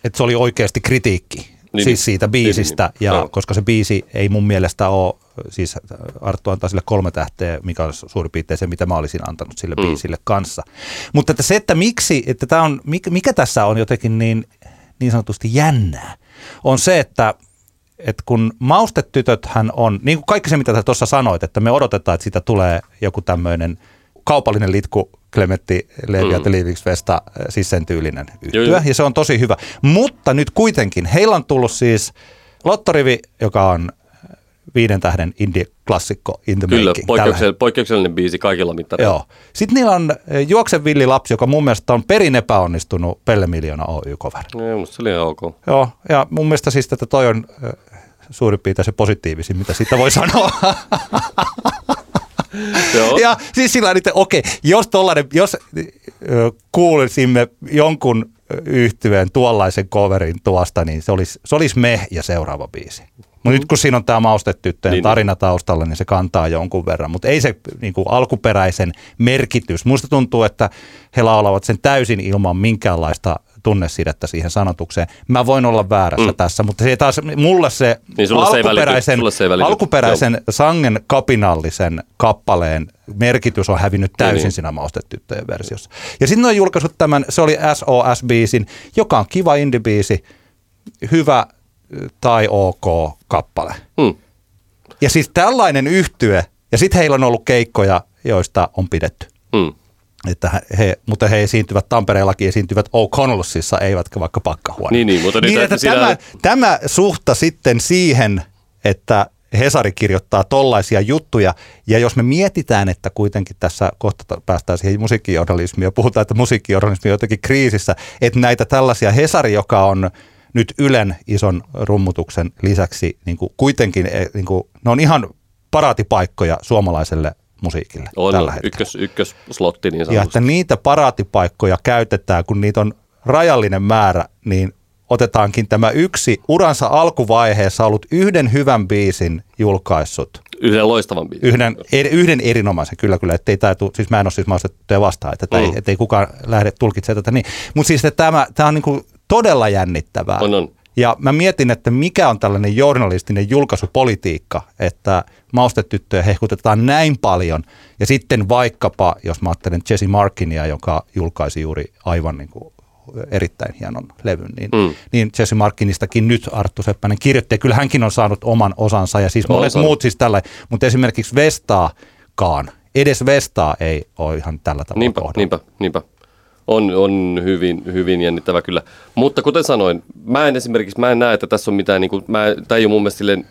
että se oli oikeasti kritiikki. Niin, Niin, niin. siis siitä biisistä, Niin, niin, ja joo. koska se biisi ei mun mielestä ole, siis Arttu antaa sille kolme tähteä, mikä olisi suurin piirtein se, mitä mä olisin antanut sille Mm. biisille kanssa. Mutta että se, että miksi, että tämä on, mikä, mikä tässä on jotenkin niin, niin sanotusti jännää, on se, että että kun maustetytöthän on, niin kuin kaikki se mitä tuossa sanoit, että me odotetaan, että siitä tulee joku tämmöinen kaupallinen litku Klemetti Levi Mm. ja Liiviksvesta, siis sen tyylinen yhtyä, joo. ja se on tosi hyvä. Mutta nyt kuitenkin, heillä on tullut siis Lottorivi, joka on viiden tähden indie-klassikko in the Kyllä, making. poikkeuksellinen, poikkeuksellinen biisi kaikilla mittareilla. Joo. Sitten niillä on eh, Juokse villi lapsi, joka mun mielestä on perin epäonnistunut Pelle Miljoona Oy-cover. Joo, musta se oli ihan ok. Joo, ja mun mielestä siis että toi on suurin piirtein se positiivisin, mitä siitä voi sanoa. Joo. ja siis sillä että okei, jos, tollainen, jos kuulisimme jonkun yhtyeen tuollaisen coverin tuosta, niin se olisi, se olisi me ja seuraava biisi. Mutta nyt kun siinä on tämä maustetyttöjen Niin. niin. tarina taustalla, niin se kantaa jonkun verran. Mutta ei se niin kuin alkuperäisen merkitys. Musta tuntuu, että he laulavat sen täysin ilman minkäänlaista tunnesidettä siihen sanotukseen. Mä voin olla väärässä Mm. mm. tässä, mutta se ei taas, mulle se Niin se välity. alkuperäisen, se välity. alkuperäisen sangen kapinallisen kappaleen merkitys on hävinnyt täysin Niin, niin. siinä maustetyttöjen versiossa. Ja sitten on julkaissut tämän, se oli SOS-biisin, joka on kiva indie-biisi, hyvä tai ok kappale. Hmm. Ja siis tällainen yhtye, ja sitten heillä on ollut keikkoja, joista on pidetty. Hmm. Että he- mutta he esiintyvät Tampereellakin, esiintyvät O'Connellsissa, eivätkä vaikka pakkahuone. Niin, niin, mutta nyt- niin että tämä, tämä suhta sitten siihen, että Hesari kirjoittaa tollaisia juttuja. Ja jos me mietitään, että kuitenkin tässä kohta päästään siihen musiikkijournalismiin ja puhutaan, että musiikkijournalismi on jotenkin kriisissä, että näitä tällaisia Hesari, joka on nyt Ylen ison rummutuksen lisäksi niin kuin kuitenkin, eh, niin kuin, ne on ihan paraatipaikkoja suomalaiselle musiikille On, tällä hetkellä. ykkös, ykkösslotti niin Ja sanotusti. että niitä paraatipaikkoja käytetään, kun niitä on rajallinen määrä, niin otetaankin tämä yksi uransa alkuvaiheessa ollut yhden hyvän biisin julkaissut. Yhden loistavan biisin. Yhden, er, yhden erinomaisen, kyllä kyllä, ettei tää tuu, siis mä en ole siis maustettuja vastaan, että mm. ei, ettei kukaan lähde tulkitsemaan tätä niin. Mutta siis että tämä, tämä on niinku todella jännittävää. On, on. Ja mä mietin, että mikä on tällainen journalistinen julkaisupolitiikka, että maustetyttöjä hehkutetaan näin paljon. Ja sitten vaikkapa, jos mä ajattelen Jesse Markinia, joka julkaisi juuri aivan niin kuin erittäin hienon levyn, niin, mm. Niin Jesse Markinistakin nyt Arttu Seppänen kirjoitti. Ja kyllä hänkin on saanut oman osansa ja siis On monet muut siis tällä. Mutta esimerkiksi Vestaakaan, edes Vestaa ei ole ihan tällä tavalla Niinpä, kohdalla. niinpä, niinpä. On, on hyvin, hyvin jännittävä kyllä. Mutta kuten sanoin, mä en esimerkiksi, mä en näe, että tässä on mitään, niin kuin, mä, tämä ei ole mun mielestä silleen,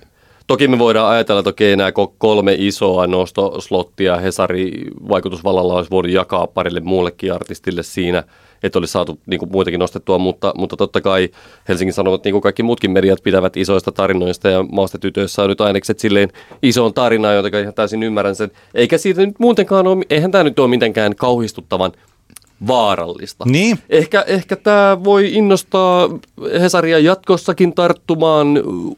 Toki me voidaan ajatella, että okei, nämä ko- kolme isoa nostoslottia Hesari vaikutusvallalla olisi voinut jakaa parille muullekin artistille siinä, että olisi saatu niin kuin, muitakin nostettua, mutta, mutta totta kai Helsingin Sanomat, niin kuin kaikki muutkin mediat, pitävät isoista tarinoista ja maastetytöissä on nyt ainekset silleen isoon tarinaan, joten ihan täysin ymmärrän sen. Eikä siitä nyt muutenkaan ole, eihän tämä nyt ole mitenkään kauhistuttavan vaarallista. Niin. Ehkä, ehkä tämä voi innostaa Hesaria jatkossakin tarttumaan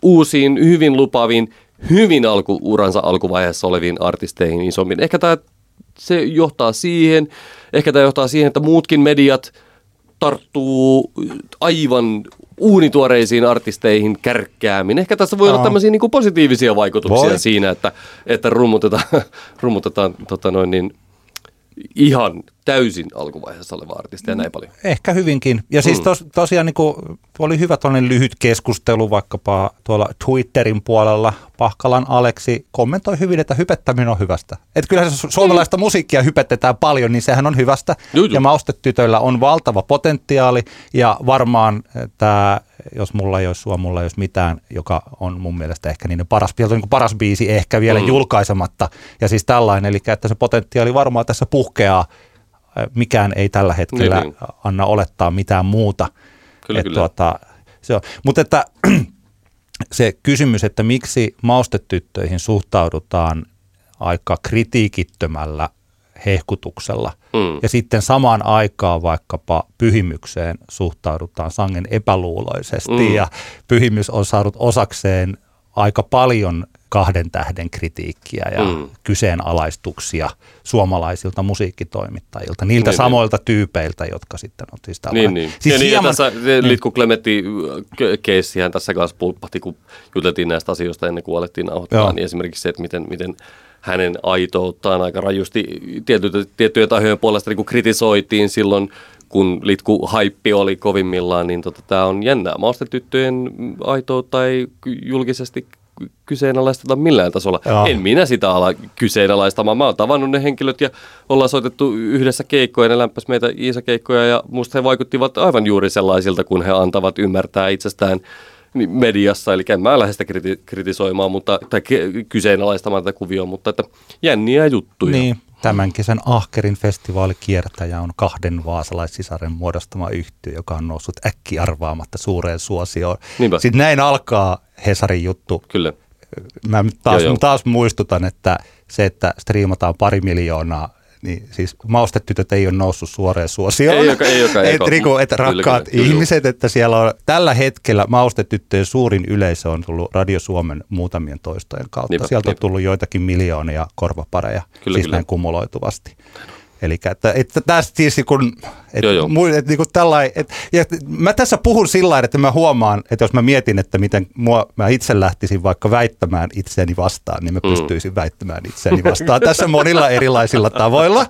uusiin, hyvin lupaviin, hyvin alkuuransa alkuvaiheessa oleviin artisteihin isommin. Ehkä tämä se johtaa siihen, ehkä tämä johtaa siihen, että muutkin mediat tarttuu aivan uunituoreisiin artisteihin kärkkäämin. Ehkä tässä voi olla Joo. tämmöisiä niin kuin positiivisia vaikutuksia Voi. siinä, että, että rummutetaan, rummutetaan tota noin niin, ihan täysin alkuvaiheessa oleva artisti ja näin paljon. Ehkä hyvinkin. Ja siis Mm. tos, tosiaan niin kuin, oli hyvä tuollainen lyhyt keskustelu vaikkapa tuolla Twitterin puolella. Pahkalan Aleksi kommentoi hyvin, että hypettäminen on hyvästä. Että kyllähän se su- suomalaista musiikkia hypetetään paljon, niin sehän on hyvästä. Juu, juu. Ja maustetytöillä on valtava potentiaali ja varmaan tämä, jos mulla ei olisi sua, mulla ei olisi mitään, joka on mun mielestä ehkä niiden paras, niin paras biisi ehkä vielä mm. Mm. julkaisematta. Ja siis tällainen, eli että se potentiaali varmaan tässä puhkeaa. Mikään ei tällä hetkellä Niin, niin. anna olettaa mitään muuta. Kyllä, Et kyllä. Tuota, se on. Mutta että se kysymys, että miksi maustetyttöihin suhtaudutaan aika kritiikittömällä hehkutuksella Mm. ja sitten samaan aikaan vaikkapa pyhimykseen suhtaudutaan sangen epäluuloisesti Mm. ja pyhimys on saanut osakseen aika paljon kahden tähden kritiikkiä ja Mm. kyseenalaistuksia suomalaisilta musiikkitoimittajilta, niiltä Niin, samoilta tyypeiltä, jotka sitten on siis tällainen. Niin, niin. Siis ja niin, hieman, ja tässä se Litku k- keissihän tässä kanssa pulppahti, kun juteltiin näistä asioista ennen kuin alettiin nauhoittaa, niin esimerkiksi se, että miten, miten hänen aitouttaan aika rajusti tiettyjä, tiettyjä tahojen puolesta niin kritisoitiin silloin, kun Litku haippi oli kovimmillaan, niin tota, tämä on jännää. Maustetyttöjen aitoutta ei ky- julkisesti ky- kyseenalaisteta millään tasolla. Joo. En minä sitä ala kyseenalaistamaan. Mä oon tavannut ne henkilöt ja ollaan soitettu yhdessä keikkoja. Ne lämpäs meitä Iisa-keikkoja ja musta he vaikuttivat aivan juuri sellaisilta, kun he antavat ymmärtää itsestään mediassa. Eli en mä lähde sitä kriti- kritisoimaan mutta, tai kyseenalaistamaan tätä kuvioa, mutta että jänniä juttuja. Niin, tämän kesän Ahkerin festivaalikiertäjä on kahden vaasalaissisaren muodostama yhtiö, joka on noussut äkki arvaamatta suureen suosioon. Niinpä. Sitten näin alkaa Hesarin juttu. Kyllä. Mä taas, Joo, joo. taas muistutan, että se, että striimataan pari miljoonaa, niin siis maustetytöt ei ole noussut suoreen suosioon. Ei joka- ei joka et, että Kyllä, rakkaat kyllä, kyllä. ihmiset, että siellä on tällä hetkellä maustetyttöjen suurin yleisö on tullut Radio Suomen muutamien toistojen kautta. Niinpä, Sieltä on niinpä. tullut joitakin miljoonia korvapareja, Kyllä, siis kyllä. näin kumuloituvasti. Eli että, että tästä siis kun, että, Joo, joo. että niin kuin tällai, että, ja mä tässä puhun sillä lailla, että mä huomaan, että jos mä mietin, että miten mua, mä itse lähtisin vaikka väittämään itseäni vastaan, niin mä Mm. pystyisin väittämään itseäni vastaan tässä monilla erilaisilla tavoilla.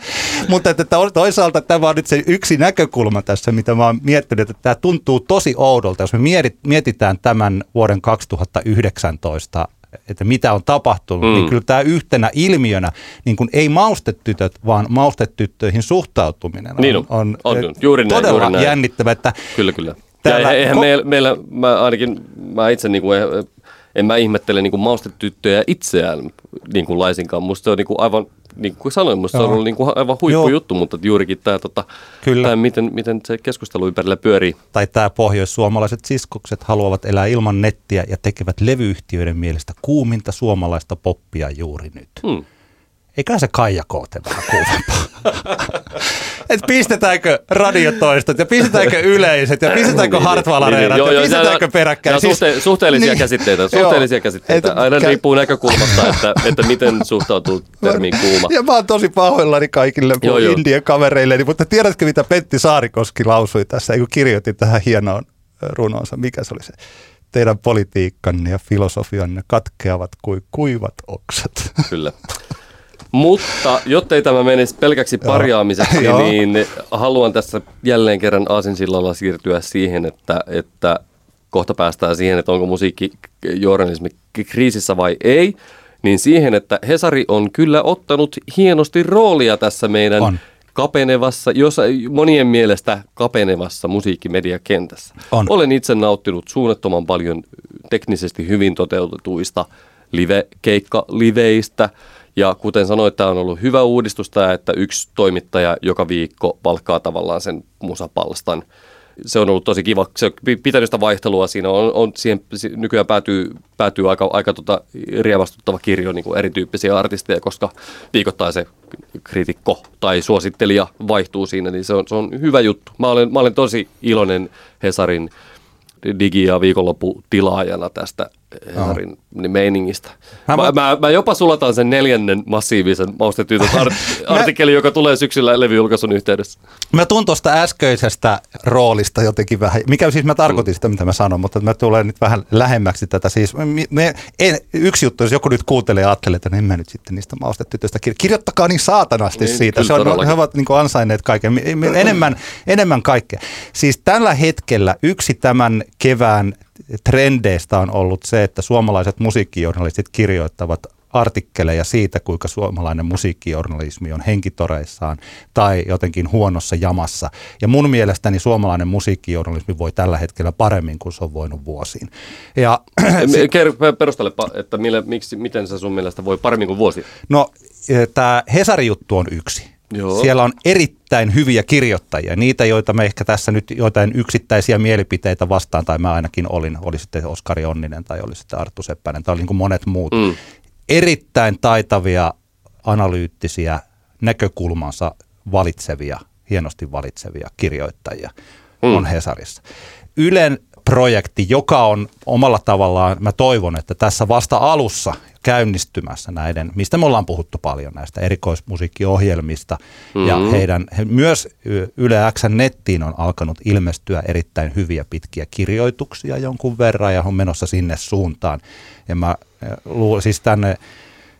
Mutta että to- toisaalta tämä on nyt se yksi näkökulma tässä, mitä mä oon miettinyt, että tämä tuntuu tosi oudolta, jos me mietit- mietitään tämän vuoden 2019 että mitä on tapahtunut, mm. niin Mm. kyllä tämä yhtenä ilmiönä, niin kuin ei maustetytöt, vaan maustetyttöihin suhtautuminen Niin on. on, On, eh, on. Juuri näin, todella juuri näin. jännittävä, että Kyllä, kyllä. Täällä ja eihän ko- meillä, meillä, mä ainakin, mä itse niin kuin, en mä ihmettele niin kuin maustetyttöjä itseään niin kuin laisinkaan. Musta se on niin kuin aivan, niin kuin sanoin, musta se on Joo. ollut niin kuin aivan huippujuttu, mutta juurikin tämä, tota, Kyllä. tämä miten, miten se keskustelu ympärillä pyörii. Tai tämä pohjoissuomalaiset siskokset haluavat elää ilman nettiä ja tekevät levyyhtiöiden mielestä kuuminta suomalaista poppia juuri nyt. Hmm. Eiköhän se Kaija Koote vähän kuumempaa. Et pistetäänkö radiotoistot ja pistetäänkö yleiset ja pistetäänkö Niin, hartvalareenat niin, joo, ja joo, pistetäänkö peräkkäin. nämä suhte- suhteellisia niin, käsitteitä, joo. suhteellisia käsitteitä. Et- Aina kä- riippuu näkökulmasta, että, että miten suhtautuu termiin kuuma. Ja mä oon tosi pahoillani kaikille Joo, joo. indien kavereille, mutta tiedätkö mitä Pentti Saarikoski lausui tässä, kun kirjoitti tähän hienoon runonsa, mikä se oli se? Teidän politiikkanne ja filosofianne katkeavat kuin kuivat oksat. Kyllä. Mutta jottei tämä menisi pelkäksi parjaamiseksi, Joo. niin haluan tässä jälleen kerran aasinsillalla siirtyä siihen, että, että kohta päästään siihen, että onko musiikkijournalismi kriisissä vai ei, niin siihen, että Hesari on kyllä ottanut hienosti roolia tässä meidän On. kapenevassa, jos monien mielestä kapenevassa musiikkimediakentässä. On. Olen itse nauttinut suunnattoman paljon teknisesti hyvin toteutetuista live-keikka-liveistä. Ja kuten sanoit, tämä on ollut hyvä uudistus tämä, että yksi toimittaja joka viikko valkkaa tavallaan sen musapalstan. Se on ollut tosi kiva. Se on pi- pitänyt sitä vaihtelua siinä. On, on siihen, si- nykyään päätyy, päätyy aika, aika tota riemastuttava kirjo niin kuin erityyppisiä artisteja, koska viikoittain se kriitikko tai suosittelija vaihtuu siinä, niin se on, se on hyvä juttu. Mä olen, mä olen tosi iloinen Hesarin digi- ja viikonlopputilaajana tästä Hesarin niin meiningistä. Mä Mä, mä, mä, jopa sulatan sen neljännen massiivisen maustetytöt art- artikkeli, joka tulee syksyllä levyjulkaisun yhteydessä. Mä tuun tuosta äskeisestä roolista jotenkin vähän, mikä siis mä tarkoitin sitä, mitä mä sanon, mutta mä tulen nyt vähän lähemmäksi tätä. Siis me, me, en, yksi juttu, jos joku nyt kuuntelee ja ajattelee, että no en mä nyt sitten niistä maustetytöistä kirjo- kirjoittakaa niin saatanasti Niin, siitä. Se on, todellakin. he ovat niin ansainneet kaiken, enemmän, enemmän kaikkea. Siis tällä hetkellä yksi tämän kevään trendeistä on ollut se, että suomalaiset musiikkijournalistit kirjoittavat artikkeleja siitä, kuinka suomalainen musiikkijournalismi on henkitoreissaan tai jotenkin huonossa jamassa. Ja mun mielestäni suomalainen musiikkijournalismi voi tällä hetkellä paremmin kuin se on voinut vuosiin. Ja Ker- perustelepa, että mille, miksi, miten se sun mielestä voi paremmin kuin vuosi. No, tämä Hesari-juttu on yksi. Joo. Siellä on erittäin hyviä kirjoittajia, niitä, joita me ehkä tässä nyt joitain yksittäisiä mielipiteitä vastaan, tai mä ainakin olin, oli sitten Oskari Onninen tai oli sitten Arttu Seppänen tai oli niin kuin monet muut. Mm. Erittäin taitavia, analyyttisiä, näkökulmansa valitsevia, hienosti valitsevia kirjoittajia Mm. on Hesarissa. Ylen projekti, joka on omalla tavallaan, mä toivon, että tässä vasta alussa käynnistymässä näiden, mistä me ollaan puhuttu paljon näistä erikoismusiikkiohjelmista mm-hmm. ja heidän, he, myös Yle X nettiin on alkanut ilmestyä erittäin hyviä pitkiä kirjoituksia jonkun verran ja on menossa sinne suuntaan. Ja mä eh, luulen, siis tänne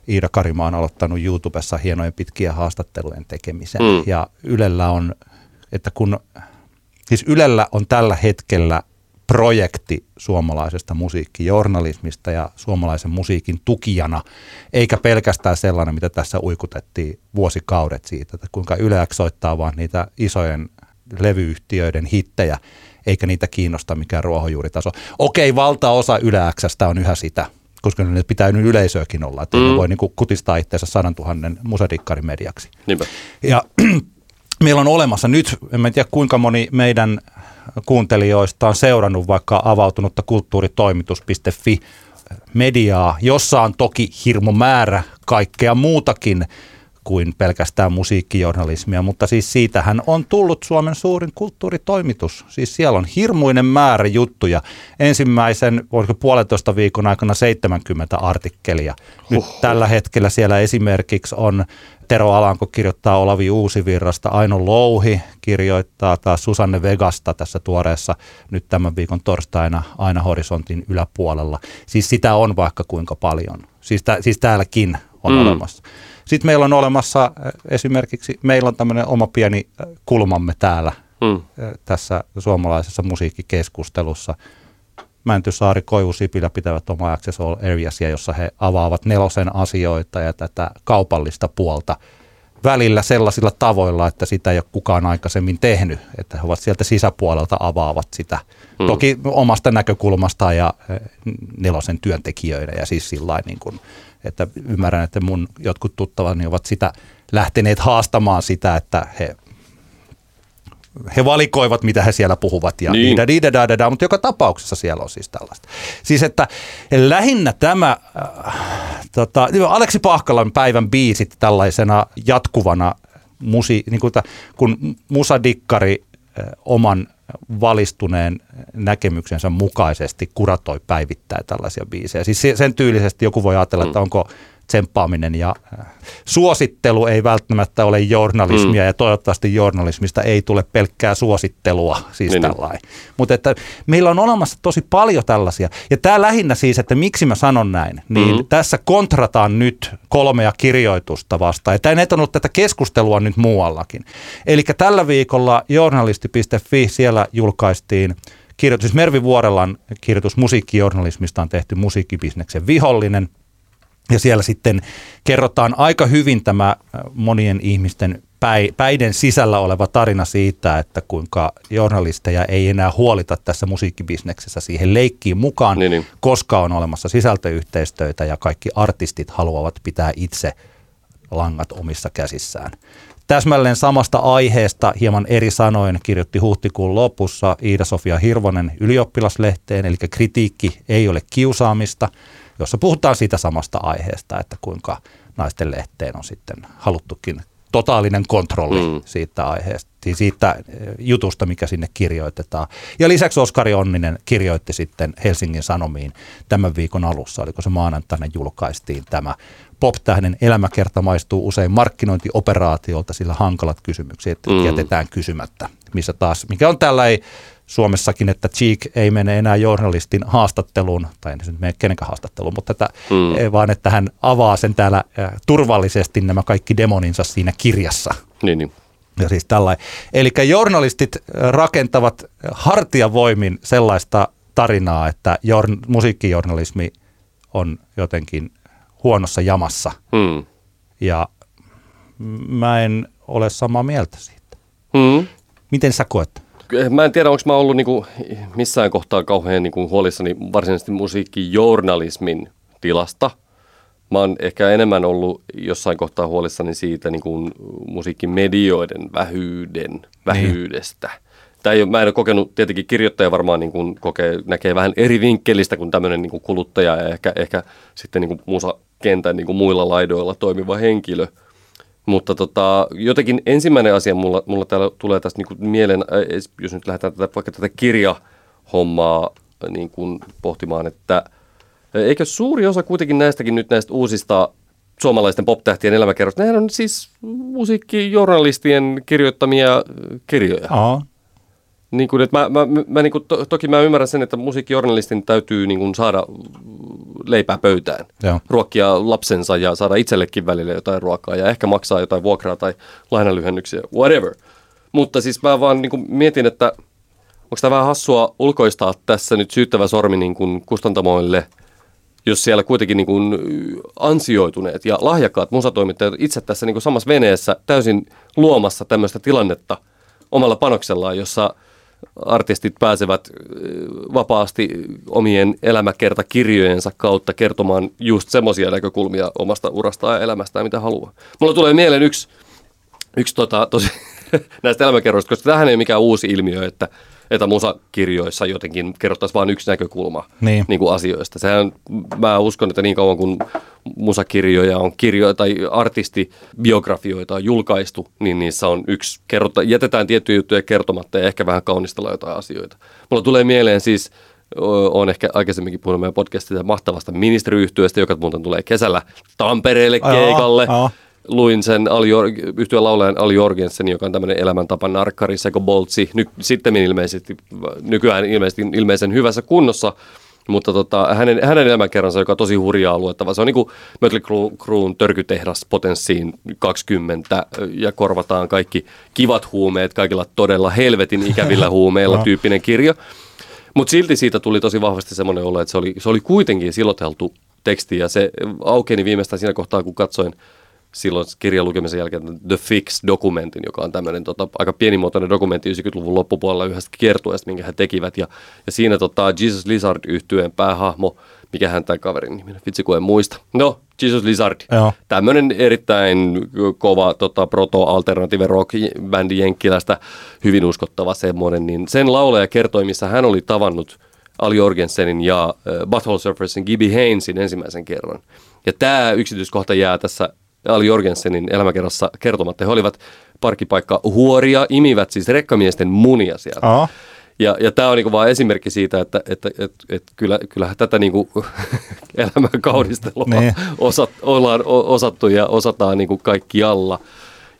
Iida Karima on aloittanut YouTubessa hienojen pitkiä haastattelujen tekemisen Mm. ja Ylellä on, että kun Siis Ylellä on tällä hetkellä projekti suomalaisesta musiikkijournalismista ja suomalaisen musiikin tukijana, eikä pelkästään sellainen, mitä tässä uikutettiin vuosikaudet siitä, että kuinka Yle soittaa vaan niitä isojen levyyhtiöiden hittejä, eikä niitä kiinnosta mikään ruohonjuuritaso. Okei, valtaosa Yle on yhä sitä, koska ne pitää nyt yleisöäkin olla, että mm. ne voi niin kutistaa itseensä sadan tuhannen musadikkarimediaksi. Niinpä. Ja meillä on olemassa nyt, en tiedä kuinka moni meidän kuuntelijoista on seurannut vaikka avautunutta kulttuuritoimitus.fi mediaa, jossa on toki hirmu määrä kaikkea muutakin kuin pelkästään musiikkijournalismia, mutta siis siitähän on tullut Suomen suurin kulttuuritoimitus. Siis siellä on hirmuinen määrä juttuja. Ensimmäisen, voisiko puolentoista viikon aikana 70 artikkelia. Nyt tällä hetkellä siellä esimerkiksi on Tero Alanko kirjoittaa Olavi Uusivirrasta, Aino Louhi kirjoittaa taas Susanne Vegasta tässä tuoreessa nyt tämän viikon torstaina aina horisontin yläpuolella. Siis sitä on vaikka kuinka paljon. Siis, tä, siis täälläkin on mm. olemassa. Sitten meillä on olemassa äh, esimerkiksi, meillä on tämmöinen oma pieni äh, kulmamme täällä Mm. tässä suomalaisessa musiikkikeskustelussa. Mäntysaari, Koivu, Sipilä pitävät oma Access All Areasia, jossa he avaavat nelosen asioita ja tätä kaupallista puolta välillä sellaisilla tavoilla, että sitä ei ole kukaan aikaisemmin tehnyt, että he ovat sieltä sisäpuolelta avaavat sitä. Mm. Toki omasta näkökulmastaan ja eh, nelosen työntekijöiden ja siis sillä niin kuin, että ymmärrän, että mun jotkut tuttavani ovat sitä lähteneet haastamaan sitä, että he he valikoivat, mitä he siellä puhuvat ja niin. da, da, da, da, da, mutta joka tapauksessa siellä on siis tällaista. Siis että lähinnä tämä, äh, tota, Aleksi Pahkalan päivän biisit tällaisena jatkuvana musi, niin kuin, kun musadikkari äh, oman valistuneen näkemyksensä mukaisesti kuratoi päivittää tällaisia biisejä. Siis sen tyylisesti joku voi ajatella, että mm. onko tsemppaaminen ja äh, suosittelu ei välttämättä ole journalismia mm. ja toivottavasti journalismista ei tule pelkkää suosittelua, siis niin, niin. tällainen. Mutta että meillä on olemassa tosi paljon tällaisia. Ja tämä lähinnä siis, että miksi mä sanon näin, niin mm-hmm. tässä kontrataan nyt kolmea kirjoitusta vastaan. Ja tämä on ollut tätä keskustelua nyt muuallakin. Eli tällä viikolla journalisti.fi, siellä julkaistiin kirjoitus, siis Mervi Vuorellan kirjoitus musiikkijournalismista on tehty musiikkibisneksen vihollinen – ja siellä sitten kerrotaan aika hyvin tämä äh, monien ihmisten päiden sisällä oleva tarina siitä, että kuinka journalisteja ei enää huolita tässä musiikkibisneksessä siihen leikkiin mukaan, niin, niin. koska on olemassa sisältöyhteistyötä ja kaikki artistit haluavat pitää itse langat omissa käsissään. Täsmälleen samasta aiheesta hieman eri sanoin kirjoitti huhtikuun lopussa Iida-Sofia Hirvonen ylioppilaslehteen, eli kritiikki ei ole kiusaamista – jossa puhutaan siitä samasta aiheesta, että kuinka naisten lehteen on sitten haluttukin totaalinen kontrolli mm. siitä aiheesta, siitä eh, jutusta, mikä sinne kirjoitetaan. Ja lisäksi Oskari Onninen kirjoitti sitten Helsingin Sanomiin tämän viikon alussa, oliko se maanantaina julkaistiin tämä pop-tähden elämäkerta maistuu usein markkinointioperaatiolta, sillä hankalat kysymykset mm. jätetään kysymättä, missä taas, mikä on tällainen Suomessakin, että Cheek ei mene enää journalistin haastatteluun, tai en nyt mene kenenkään haastatteluun, mutta että, mm. Eh, vaan että hän avaa sen täällä eh, turvallisesti nämä kaikki demoninsa siinä kirjassa. Niin, niin. Ja siis tällainen. Eli journalistit eh, rakentavat hartiavoimin sellaista tarinaa, että jorn, musiikkijournalismi on jotenkin huonossa jamassa. Mm. Ja mä en ole samaa mieltä siitä. Mm. Miten sä koet? Mä en tiedä, onko mä ollut niinku missään kohtaa kauhean niinku huolissani varsinaisesti musiikkijournalismin tilasta. Mä oon ehkä enemmän ollut jossain kohtaa huolissani siitä niinku musiikkimedioiden vähyyden, vähyydestä. Niin. Tämä ei ole, mä en ole kokenut, tietenkin kirjoittaja varmaan niin kuin kokee, näkee vähän eri vinkkelistä kuin tämmöinen niin kuin kuluttaja ja ehkä, ehkä sitten niin kuin musakentän niin kuin muilla laidoilla toimiva henkilö – mutta tota, jotenkin ensimmäinen asia mulla, mulla täällä tulee tästä niin mieleen, jos nyt lähdetään tätä, vaikka tätä kirjahommaa niin kuin pohtimaan, että eikö suuri osa kuitenkin näistäkin nyt näistä uusista suomalaisten pop-tähtien elämäkerrosta, nehän on siis musiikkijournalistien kirjoittamia kirjoja. Aa. Niin kuin, että mä, mä, mä, niin kuin, to, toki mä ymmärrän sen, että musiikkijournalistin täytyy niin kuin, saada leipää pöytään, Joo. ruokkia lapsensa ja saada itsellekin välillä jotain ruokaa ja ehkä maksaa jotain vuokraa tai lainalyhennyksiä, whatever. Mutta siis mä vaan niin kuin, mietin, että onko tämä vähän hassua ulkoistaa tässä nyt syyttävä sormi niin kuin kustantamoille, jos siellä kuitenkin niin kuin ansioituneet ja lahjakkaat musatoimittajat itse tässä niin kuin samassa veneessä täysin luomassa tämmöistä tilannetta omalla panoksellaan, jossa – artistit pääsevät vapaasti omien elämäkertakirjojensa kautta kertomaan just semmoisia näkökulmia omasta urastaan ja elämästään, mitä haluaa. Mulla tulee mieleen yksi, yksi tota, tosi, näistä elämäkerroista, koska tähän ei ole mikään uusi ilmiö, että että musakirjoissa jotenkin kerrottaisiin vain yksi näkökulma niin. Niin kuin asioista. Sehän, mä uskon, että niin kauan kuin musakirjoja on kirjoja tai artistibiografioita on julkaistu, niin niissä on yksi, kerrota, jätetään tiettyjä juttuja kertomatta ja ehkä vähän kaunistella jotain asioita. Mulla tulee mieleen siis, olen ehkä aikaisemminkin puhunut meidän podcastista mahtavasta ministeriyhtiöstä, joka muuten tulee kesällä Tampereelle keikalle. Aa, aa luin sen Ali, yhtyön laulajan Ali Jorgensen, joka on tämmöinen elämäntapa narkkari, Seko Boltsi, ny, sitten ilmeisesti, nykyään ilmeisesti ilmeisen hyvässä kunnossa, mutta tota, hänen, hänen elämänkerransa, joka on tosi hurjaa luettava, se on niin kuin Mötley Cruun törkytehdas potenssiin 20 ja korvataan kaikki kivat huumeet kaikilla todella helvetin ikävillä huumeilla tyyppinen kirja. Mutta silti siitä tuli tosi vahvasti semmoinen olo, että se oli, se oli kuitenkin siloteltu teksti ja se aukeni viimeistään siinä kohtaa, kun katsoin silloin kirjan lukemisen jälkeen The Fix-dokumentin, joka on tämmöinen tota, aika pienimuotoinen dokumentti 90-luvun loppupuolella yhdestä kiertueesta, minkä he tekivät. Ja, ja siinä tota, Jesus Lizard yhtyeen päähahmo, mikä hän tämä kaverin nimi, vitsi kun en muista. No, Jesus Lizard. Joo. Tämmöinen erittäin kova tota, proto-alternative rock-bändi Jenkkilästä, hyvin uskottava semmoinen, niin sen laulaja kertoi, missä hän oli tavannut Ali Jorgensenin ja äh, Butthole Surfersin Gibby Haynesin ensimmäisen kerran. Ja tämä yksityiskohta jää tässä Ali Jorgensenin elämäkerrassa kertomatta. He olivat parkkipaikka huoria, imivät siis rekkamiesten munia sieltä. Aa. Ja, ja tämä on niinku vain esimerkki siitä, että, että, että, että kyllä, kyllähän tätä niinku elämän kaunistelua Niin. osat, ollaan osattu ja osataan niinku kaikkialla.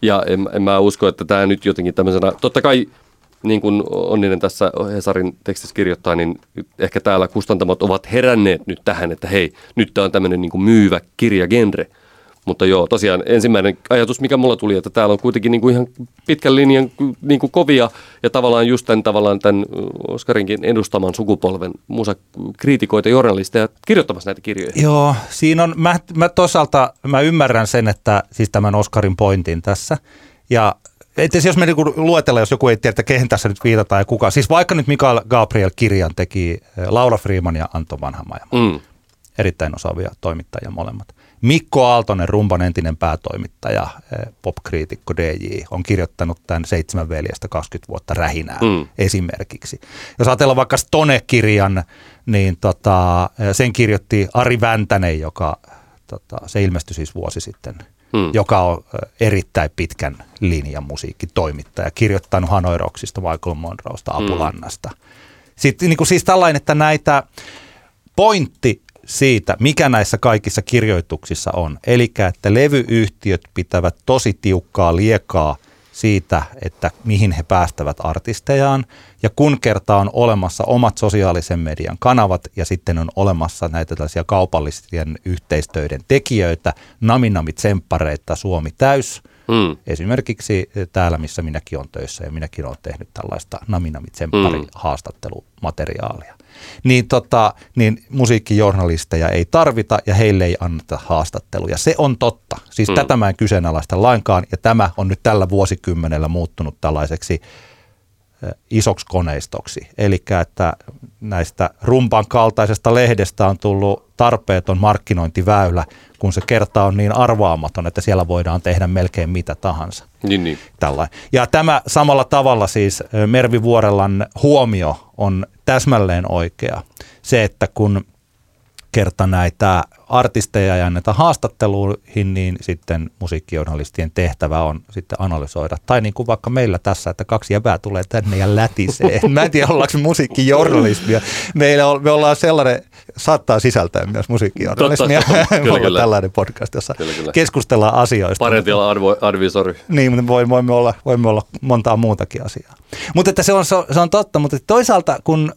Ja en, en mä usko, että tämä nyt jotenkin tämmöisenä, totta kai niin kuin Onninen tässä Hesarin tekstissä kirjoittaa, niin ehkä täällä kustantamot ovat heränneet nyt tähän, että hei, nyt tämä on tämmöinen niin kuin myyvä kirjagenre. Mutta joo, tosiaan ensimmäinen ajatus, mikä mulla tuli, että täällä on kuitenkin niin kuin ihan pitkän linjan niin kuin kovia ja tavallaan just tämän, tavallaan tämän Oskarinkin edustaman sukupolven musakriitikoita, journalisteja kirjoittamassa näitä kirjoja. Joo, siinä on, mä, mä toisaalta mä ymmärrän sen, että siis tämän Oscarin pointin tässä. Ja että jos me niinku luetellaan, jos joku ei tiedä, että kehen tässä nyt viitataan ja kuka. Siis vaikka nyt Mikael Gabriel kirjan teki Laura Freeman ja Anto Vanhamaja. Mm. Erittäin osaavia toimittajia molemmat. Mikko Aaltonen, Rumban entinen päätoimittaja, eh, popkriitikko DJ, on kirjoittanut tämän Seitsemän veljestä 20 vuotta rähinää Mm. esimerkiksi. Jos ajatellaan vaikka Stone-kirjan, niin tota, eh, sen kirjoitti Ari Väntänen, joka tota, se ilmestyi siis vuosi sitten, Mm. joka on eh, erittäin pitkän linjan musiikkitoimittaja, kirjoittanut Hanoi Rocksista, Michael Monroesta, Apulannasta. Sitten niin kuin siis tällainen, että näitä pointti siitä, mikä näissä kaikissa kirjoituksissa on. Eli että levyyhtiöt pitävät tosi tiukkaa liekaa siitä, että mihin he päästävät artistejaan. Ja kun kerta on olemassa omat sosiaalisen median kanavat ja sitten on olemassa näitä tällaisia kaupallisten yhteistöiden tekijöitä, naminamit semppareita Suomi täys, Mm. Esimerkiksi täällä, missä minäkin olen töissä ja minäkin olen tehnyt tällaista naminamit haastattelumateriaalia. Niin, tota, niin musiikkijournalisteja ei tarvita ja heille ei anneta haastatteluja. Se on totta. Siis mm. tätä mä en kyseenalaista lainkaan ja tämä on nyt tällä vuosikymmenellä muuttunut tällaiseksi isoksi koneistoksi. Eli että näistä rumpan kaltaisesta lehdestä on tullut tarpeeton markkinointiväylä, kun se kerta on niin arvaamaton, että siellä voidaan tehdä melkein mitä tahansa. Niin, niin. Tällainen. Ja tämä samalla tavalla siis Mervi Vuorellan huomio on täsmälleen oikea. Se, että kun kerta näitä artisteja ja näitä haastatteluihin, niin sitten musiikkijournalistien tehtävä on sitten analysoida. Tai niin kuin vaikka meillä tässä, että kaksi jäbää tulee tänne ja lätisee. Mä en tiedä, ollaanko musiikkijournalismia. Meillä on, me ollaan sellainen, saattaa sisältää myös musiikkijournalismia. Totta. Kyllä, kyllä. tällainen podcast, jossa Kyllä, kyllä. keskustellaan asioista. Parentiala advo, advisori. Niin, mutta voi- voimme olla, voimme olla montaa muutakin asiaa. Mutta että se on- se on totta, mutta toisaalta kun,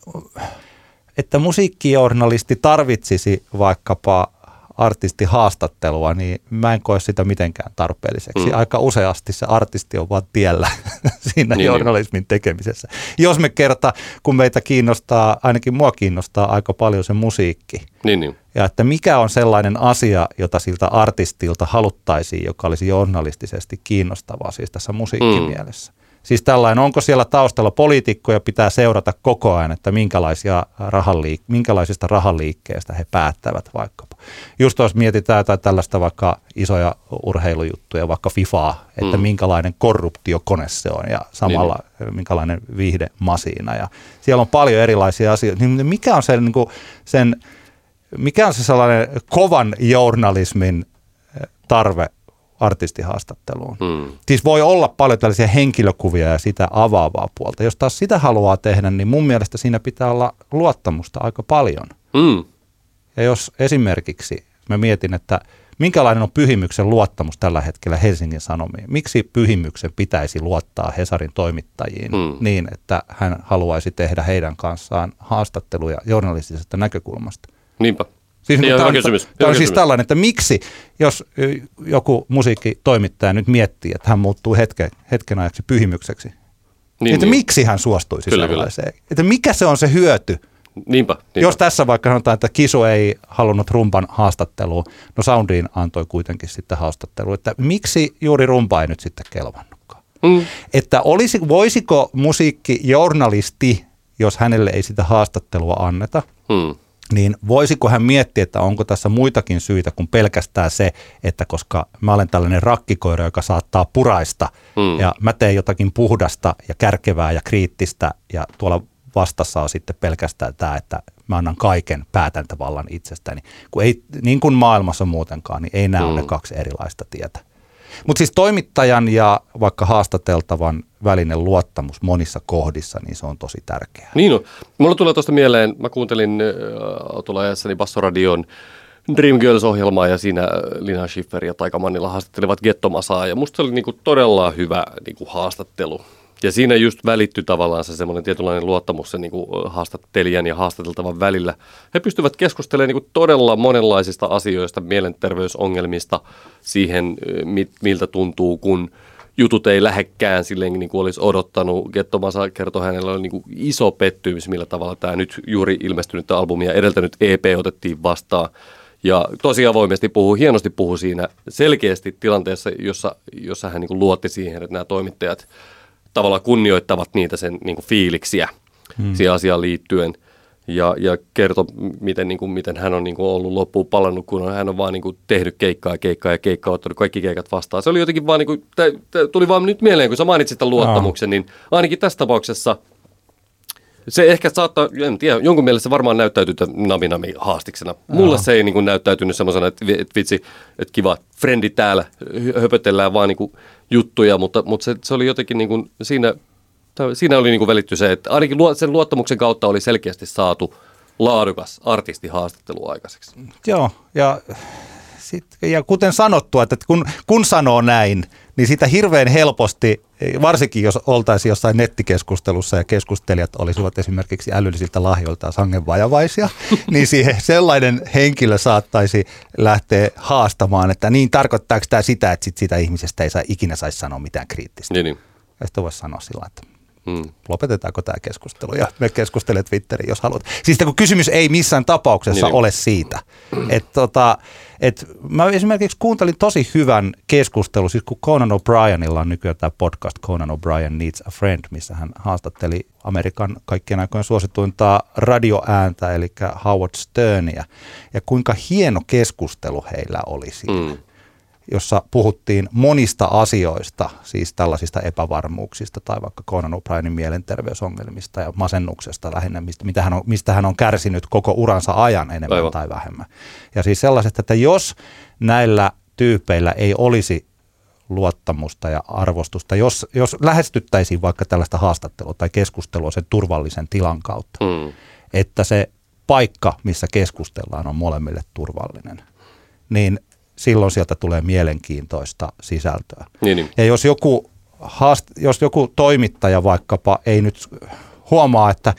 että musiikkijournalisti tarvitsisi vaikkapa artistihaastattelua, niin mä en koe sitä mitenkään tarpeelliseksi. Mm. Aika useasti se artisti on vaan tiellä siinä Niin, niin, journalismin tekemisessä. Jos me kerta, kun meitä kiinnostaa, ainakin mua kiinnostaa aika paljon se musiikki, Niin, niin. ja että mikä on sellainen asia, jota siltä artistilta haluttaisiin, joka olisi journalistisesti kiinnostavaa siis tässä musiikkimielessä. Siis tällainen, onko siellä taustalla poliitikkoja pitää seurata koko ajan, että minkälaisia rahaliik- minkälaisista rahaliikkeistä he päättävät vaikkapa. Just jos mietitään jotain tällaista vaikka isoja urheilujuttuja, vaikka FIFAa, että Mm. minkälainen korruptiokone se on ja samalla niin. minkälainen viihdemasiina. Ja siellä on paljon erilaisia asioita. Niin mikä on sen, niin kuin, sen mikä on se sellainen kovan journalismin eh, tarve artistihaastatteluun? Mm. Siis voi olla paljon tällaisia henkilökuvia ja sitä avaavaa puolta. Jos taas sitä haluaa tehdä, niin mun mielestä siinä pitää olla luottamusta aika paljon. Mm. Ja jos esimerkiksi mä mietin, että minkälainen on Pyhimyksen luottamus tällä hetkellä Helsingin Sanomiin? Miksi Pyhimyksen pitäisi luottaa Hesarin toimittajiin Mm. niin, että hän haluaisi tehdä heidän kanssaan haastatteluja journalistisesta näkökulmasta? Niinpä. Siis Niin, tämä on, kysymys. Tämä Hyvä on siis kysymys. tällainen, että miksi, jos joku musiikkitoimittaja nyt miettii, että hän muuttuu hetken, hetken ajaksi pyhimykseksi, niin, että niin. miksi hän suostuisi Kyllä, sellaiseen? Että mikä se on se hyöty Niinpä, niinpä. Jos tässä vaikka sanotaan, että Kisu ei halunnut rumpan haastattelua, no Soundiin antoi kuitenkin sitten haastattelu, että miksi juuri rumpa ei nyt sitten kelvannutkaan? Mm. Että olisi, voisiko musiikkijournalisti, jos hänelle ei sitä haastattelua anneta, Mm. Niin voisiko hän miettiä, että onko tässä muitakin syitä kuin pelkästään se, että koska mä olen tällainen rakkikoira, joka saattaa puraista Mm. ja mä teen jotakin puhdasta ja kärkevää ja kriittistä ja tuolla vastassa on sitten pelkästään tämä, että mä annan kaiken päätäntävallan itsestäni. Kun ei, niin kuin maailmassa muutenkaan, niin ei nämä mm. ole ne kaksi erilaista tietä. Mutta siis toimittajan ja vaikka haastateltavan välinen luottamus monissa kohdissa, niin se on tosi tärkeää. Niin on. Mulla tulee tuosta mieleen, mä kuuntelin äh, autolla ajassani Bassoradion Dreamgirls-ohjelmaa ja siinä äh, Lina Schiffer ja Taika Mannila haastattelivat Gettomasaa ja musta se oli niinku todella hyvä niinku haastattelu. Ja siinä just välittyi tavallaan se semmoinen tietynlainen luottamus sen niinku haastattelijan ja haastateltavan välillä. He pystyvät keskustelemaan niinku todella monenlaisista asioista, mielenterveysongelmista, siihen miltä tuntuu, kun jutut ei lähekkään silleen niin kuin olisi odottanut. Gettomasa kertoi hänellä oli niin kuin iso pettymys, millä tavalla tämä nyt juuri ilmestynyt albumi ja edeltänyt EP otettiin vastaan. Ja tosi avoimesti puhuu, hienosti puhuu siinä selkeästi tilanteessa, jossa, jossa hän niin kuin luotti siihen, että nämä toimittajat tavallaan kunnioittavat niitä sen niin kuin fiiliksiä hmm. siihen asiaan liittyen. Ja, ja kertoi, miten, niin kuin, miten hän on niin kuin ollut loppuun palannut, kun hän on vaan niin kuin, tehnyt keikkaa ja keikkaa ja keikkaa, ottanut kaikki keikat vastaan. Se oli jotenkin vaan, niin kuin, tä, tä, tuli vaan nyt mieleen, kun sä mainitsit tämän luottamuksen, niin ainakin tässä tapauksessa se ehkä saattaa, en tiedä, jonkun mielestä varmaan näyttäytyy naminami haastiksena. Mulle se ei niin kuin, näyttäytynyt semmoisena, että, että vitsi, että kiva, frendi täällä, hö- höpötellään vaan niin kuin, juttuja, mutta, mutta se, se oli jotenkin niin kuin, siinä, siinä oli niin kuin välitty se, että ainakin sen luottamuksen kautta oli selkeästi saatu laadukas artistihaastattelu aikaiseksi. Joo, ja, sit, ja kuten sanottua, että kun, kun sanoo näin, niin sitä hirveän helposti, varsinkin jos oltaisiin jossain nettikeskustelussa ja keskustelijat olisivat esimerkiksi älyllisiltä lahjoiltaan sangenvajavaisia, niin siihen sellainen henkilö saattaisi lähteä haastamaan, että niin tarkoittaako tämä sitä, että sit sitä ihmisestä ei saa, ikinä saisi sanoa mitään kriittistä. Niin, niin. Ja sitten voisi sanoa sillä että Mm. lopetetaanko tämä keskustelu ja me keskustelee Twitteriin, jos haluat. Siis kun kysymys ei missään tapauksessa Niin. ole siitä. Että tota, et mä esimerkiksi kuuntelin tosi hyvän keskustelun, siis kun Conan O'Brienilla on nykyään tämä podcast Conan O'Brien Needs a Friend, missä hän haastatteli Amerikan kaikkien aikojen suosituinta radioääntä, eli Howard Sternia, ja kuinka hieno keskustelu heillä oli siinä. Mm. Jossa puhuttiin monista asioista, siis tällaisista epävarmuuksista tai vaikka Conan O'Brienin mielenterveysongelmista ja masennuksesta lähinnä, mistä, mitä hän on, mistä hän on kärsinyt koko uransa ajan enemmän Aivan. tai vähemmän. Ja siis sellaiset, että jos näillä tyypeillä ei olisi luottamusta ja arvostusta, jos, jos lähestyttäisiin vaikka tällaista haastattelua tai keskustelua sen turvallisen tilan kautta, Mm. että se paikka, missä keskustellaan, on molemmille turvallinen, niin silloin sieltä tulee mielenkiintoista sisältöä. Niin, niin. Ja jos joku, haast, jos joku toimittaja vaikkapa ei nyt huomaa, että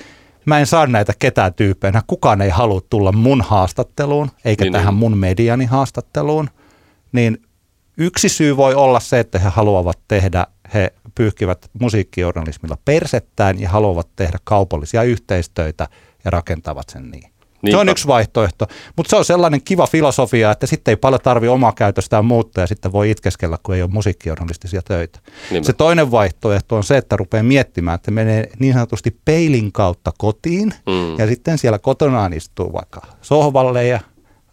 mä en saa näitä ketään tyyppeinä, kukaan ei halua tulla mun haastatteluun, eikä Niin, niin, tähän niin. mun mediani haastatteluun, niin yksi syy voi olla se, että he haluavat tehdä, he pyyhkivät musiikkijournalismilla persettään ja haluavat tehdä kaupallisia yhteistöitä ja rakentavat sen niin. Se on Niinpä. yksi vaihtoehto, mutta se on sellainen kiva filosofia, että sitten ei paljon tarvi omaa käytöstään muuttaa ja sitten voi itkeskellä, kun ei ole musiikkijournalistisia töitä. Niinpä. Se toinen vaihtoehto on se, että rupeaa miettimään, että menee niin sanotusti peilin kautta kotiin Mm. ja sitten siellä kotonaan istuu vaikka sohvalle ja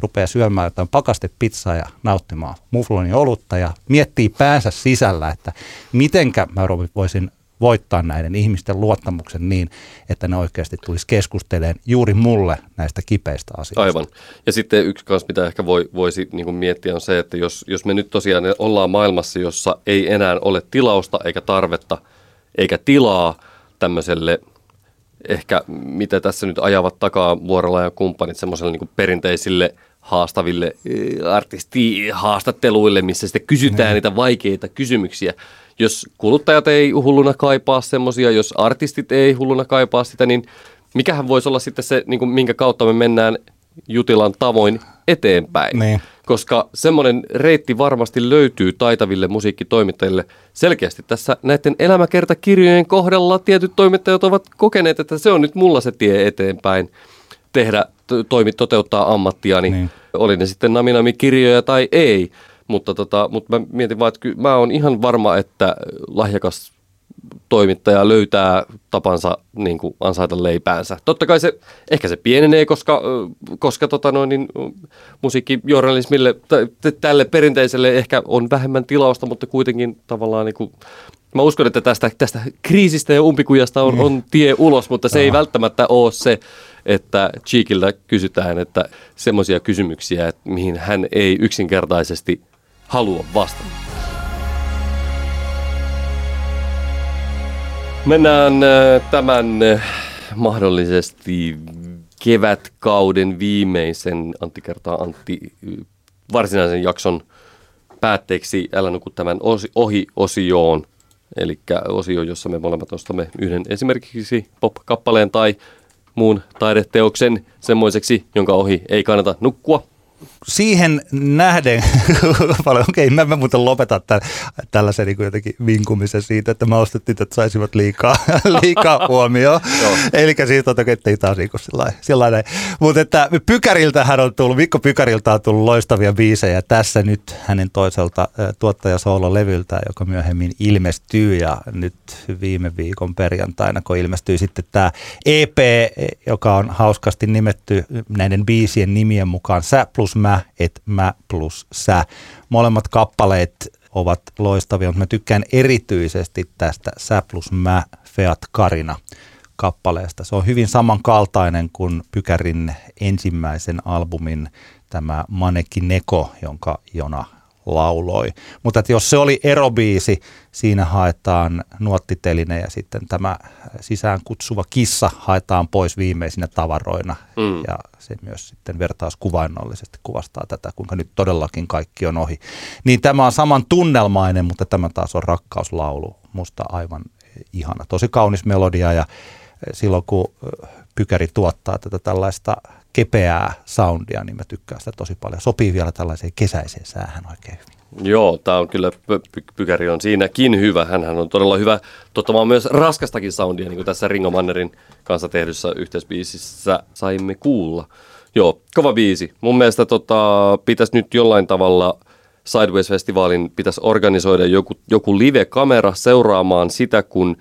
rupeaa syömään jotain pakastepizzaa ja nauttimaan muflonin olutta ja miettii päänsä sisällä, että mitenkä mä voisin voittaa näiden ihmisten luottamuksen niin, että ne oikeasti tulisi keskustelemaan juuri mulle näistä kipeistä asioista. Aivan. Ja sitten yksi kanssa, mitä ehkä voi, voisi niin kuin miettiä, on se, että jos, jos me nyt tosiaan ollaan maailmassa, jossa ei enää ole tilausta eikä tarvetta eikä tilaa tämmöiselle ehkä, mitä tässä nyt ajavat takaa Vuorola ja kumppanit, semmoiselle niin perinteisille haastaville artistihaastatteluille, missä sitten kysytään Niin. niitä vaikeita kysymyksiä. Jos kuluttajat ei hulluna kaipaa semmoisia, jos artistit ei hulluna kaipaa sitä, niin mikähän voisi olla sitten se, niin kuin, minkä kautta me mennään Jutilan tavoin eteenpäin. Niin. koska semmoinen reitti varmasti löytyy taitaville musiikkitoimittajille. Selkeästi tässä näiden elämäkertakirjojen kohdalla tietyt toimittajat ovat kokeneet, että se on nyt mulla se tie eteenpäin tehdä, toimi, toteuttaa ammattiani, niin. oli ne sitten naminami-kirjoja tai ei. Mutta, tota, mutta mä mietin vaan, että kyllä mä oon ihan varma, että lahjakas toimittaja löytää tapansa niin kuin ansaita leipäänsä. Totta kai se, ehkä se pienenee, koska, koska tota noin, niin, musiikkijournalismille, t- tälle perinteiselle ehkä on vähemmän tilausta, mutta kuitenkin tavallaan niin kuin, mä uskon, että tästä, tästä kriisistä ja umpikujasta on, on tie ulos, mutta se ei välttämättä ole se, että Cheekiltä kysytään, että semmoisia kysymyksiä, että mihin hän ei yksinkertaisesti halua vastata. Mennään äh, tämän äh, mahdollisesti kevätkauden viimeisen Antti kertaa Antti varsinaisen jakson päätteeksi Älä nuku tämän ohi-osioon. Eli osio, jossa me molemmat ostamme yhden esimerkiksi pop-kappaleen tai muun taideteoksen semmoiseksi, jonka ohi ei kannata nukkua siihen nähden, paljon, okei, okay, mä, mä muuten lopetan tämän, tällaisen niin jotenkin vinkumisen siitä, että mä ostettiin, että saisivat liikaa, liikaa huomioon. Eli siis totta kai, ettei taas niin sillä näin. Mutta että Pykäriltähän on tullut, Mikko Pykäriltä on tullut loistavia biisejä tässä nyt hänen toiselta tuottajasoolo-levyltä, joka myöhemmin ilmestyy ja nyt viime viikon perjantaina, kun ilmestyy sitten tämä EP, joka on hauskasti nimetty näiden biisien nimien mukaan Sä plus mä, et mä plus sä. Molemmat kappaleet ovat loistavia, mutta mä tykkään erityisesti tästä Sä plus mä, Feat Karina kappaleesta. Se on hyvin samankaltainen kuin Pykärin ensimmäisen albumin tämä Maneki Neko, jonka Jona lauloi. Mutta että jos se oli erobiisi, siinä haetaan nuottiteline ja sitten tämä sisään kutsuva kissa haetaan pois viimeisinä tavaroina. Mm. Ja se myös sitten vertauskuvainnollisesti kuvastaa tätä, kuinka nyt todellakin kaikki on ohi. Niin tämä on saman tunnelmainen, mutta tämä taas on rakkauslaulu. Musta aivan ihana. Tosi kaunis melodia ja silloin kun Pykäri tuottaa tätä tällaista kepeää soundia, niin mä tykkään sitä tosi paljon. Sopii vielä tällaiseen kesäiseen säähän oikein hyvin. Joo, tämä on kyllä, Pykäri on siinäkin hyvä. Hänhän on todella hyvä tuottamaan myös raskastakin soundia, niin kuin tässä Ringo Mannerin kanssa tehdyssä yhteisbiisissä saimme kuulla. Joo, kova biisi. Mun mielestä tota, pitäisi nyt jollain tavalla Sideways-festivaalin pitäisi organisoida joku, joku live-kamera seuraamaan sitä, kun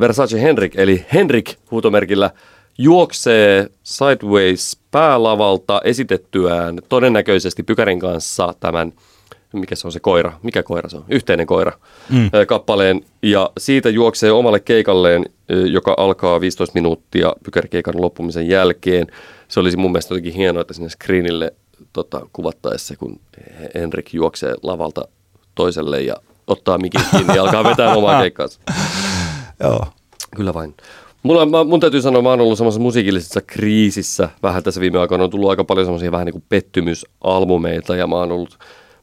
Versace Henrik, eli Henrik huutomerkillä, juoksee Sideways päälavalta esitettyään todennäköisesti Pykärin kanssa tämän, mikä se on se koira, mikä koira se on, yhteinen koira, mm. kappaleen, ja siitä juoksee omalle keikalleen, joka alkaa 15 minuuttia Pykärikeikan loppumisen jälkeen. Se olisi mun mielestä jotenkin hienoa, että sinne screenille tota, kuvattaessa, kun Henrik juoksee lavalta toiselle ja ottaa mikin kiinni ja alkaa vetää omaa keikkaansa. Joo. Kyllä vain. Mulla, mun täytyy sanoa, mä oon ollut semmoisessa musiikillisessa kriisissä vähän tässä viime aikoina. On tullut aika paljon semmoisia vähän niin kuin pettymysalbumeita ja mä oon ollut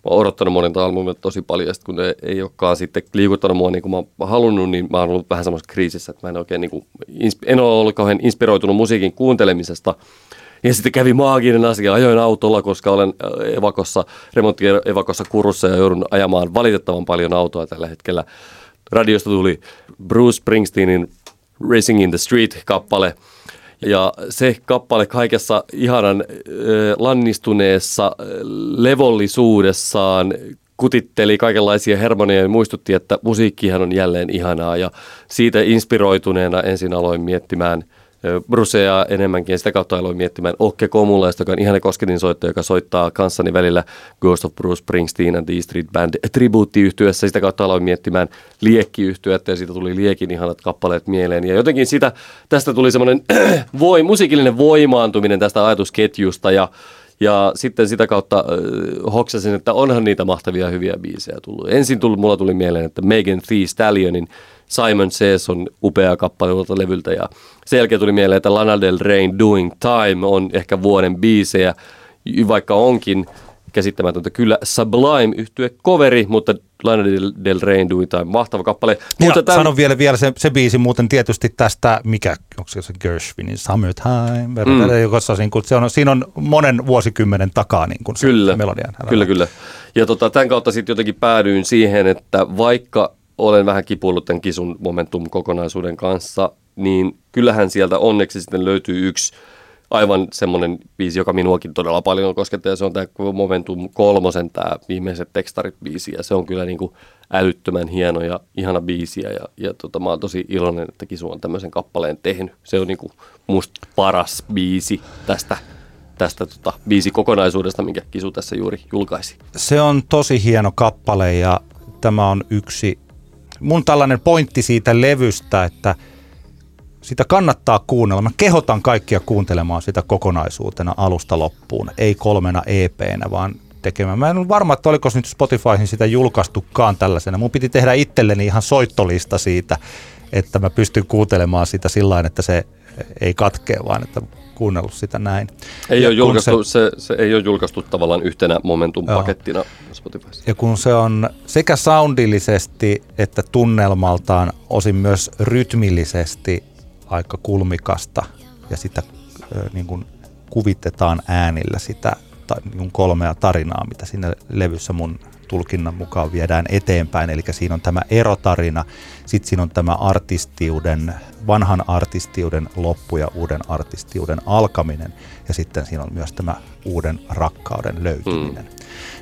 mä oon odottanut monilta albumeilta tosi paljon, ja sit kun ne ei olekaan sitten liikuttanut mua niin kuin mä oon halunnut, niin mä oon ollut vähän semmoisessa kriisissä, että mä en oikein niin kuin, en ole ollut kauhean inspiroitunut musiikin kuuntelemisesta. Ja sitten kävi maaginen asia, ajoin autolla, koska olen äh, evakossa, remonttievakossa kurussa ja joudun ajamaan valitettavan paljon autoa tällä hetkellä. Radiosta tuli Bruce Springsteenin Racing in the Street-kappale. Ja se kappale kaikessa ihanan äh, lannistuneessa levollisuudessaan kutitteli kaikenlaisia hermonia ja muistutti, että musiikkihan on jälleen ihanaa. Ja siitä inspiroituneena ensin aloin miettimään – Brusea enemmänkin ja sitä kautta aloin miettimään Okke Komulaista, joka on ihana kosketin soittaja, joka soittaa kanssani välillä Ghost of Bruce Springsteen and the Street Band tribuuttiyhtyössä. Sitä kautta aloin miettimään liekkiyhtyötä ja siitä tuli Liekin ihanat kappaleet mieleen. Ja jotenkin sitä, tästä tuli semmoinen voi, musiikillinen voimaantuminen tästä ajatusketjusta ja ja sitten sitä kautta äh, hoksasin, että onhan niitä mahtavia hyviä biisejä tullut. Ensin tuli, mulla tuli mieleen, että Megan Thee Stallionin Simon Says on upea kappale uudelta levyltä ja sen jälkeen tuli mieleen, että Lana Del Rey Doing Time on ehkä vuoden biisejä, vaikka onkin käsittämätöntä kyllä Sublime yhtye coveri, mutta Lana Del, Reyn Doing Time, mahtava kappale. Mutta tämän... sanon vielä, vielä se, se biisi muuten tietysti tästä, mikä, onko se Gershwinin Summertime, mm. joka niin kuin, se on, siinä on monen vuosikymmenen takaa niin kuin se kyllä, melodian. Kyllä, kyllä. Ja tota, tämän kautta sitten jotenkin päädyin siihen, että vaikka olen vähän kipuillut tämän kisun momentum-kokonaisuuden kanssa, niin kyllähän sieltä onneksi sitten löytyy yksi aivan semmoinen biisi, joka minuakin todella paljon koskettaa, ja se on tämä Momentum kolmosen tämä viimeiset tekstarit biisi, ja se on kyllä niin kuin älyttömän hieno ja ihana biisi, ja, ja tota, mä oon tosi iloinen, että Kisu on tämmöisen kappaleen tehnyt. Se on niin kuin musta paras biisi tästä tästä tota, kokonaisuudesta, minkä Kisu tässä juuri julkaisi. Se on tosi hieno kappale ja tämä on yksi mun tällainen pointti siitä levystä, että – sitä kannattaa kuunnella. Mä kehotan kaikkia kuuntelemaan sitä kokonaisuutena alusta loppuun, ei kolmena EPnä, vaan tekemään. Mä en ole varma, että oliko nyt Spotifyhin sitä julkaistukaan tällaisena. Mun piti tehdä itselleni ihan soittolista siitä, että mä pystyn kuuntelemaan sitä sillä että se ei katkee, vaan että kuunnellut sitä näin. Ei ole julkaistu, se, se, se ei ole julkaistu tavallaan yhtenä Momentum-pakettina Spotifyssa. Ja kun se on sekä soundillisesti että tunnelmaltaan, osin myös rytmillisesti aika kulmikasta ja sitä niin kuin kuvitetaan äänillä sitä niin kuin kolmea tarinaa, mitä siinä levyssä mun tulkinnan mukaan viedään eteenpäin. Eli siinä on tämä erotarina, sitten siinä on tämä artistiuden, vanhan artistiuden loppu ja uuden artistiuden alkaminen ja sitten siinä on myös tämä uuden rakkauden löytyminen. Mm.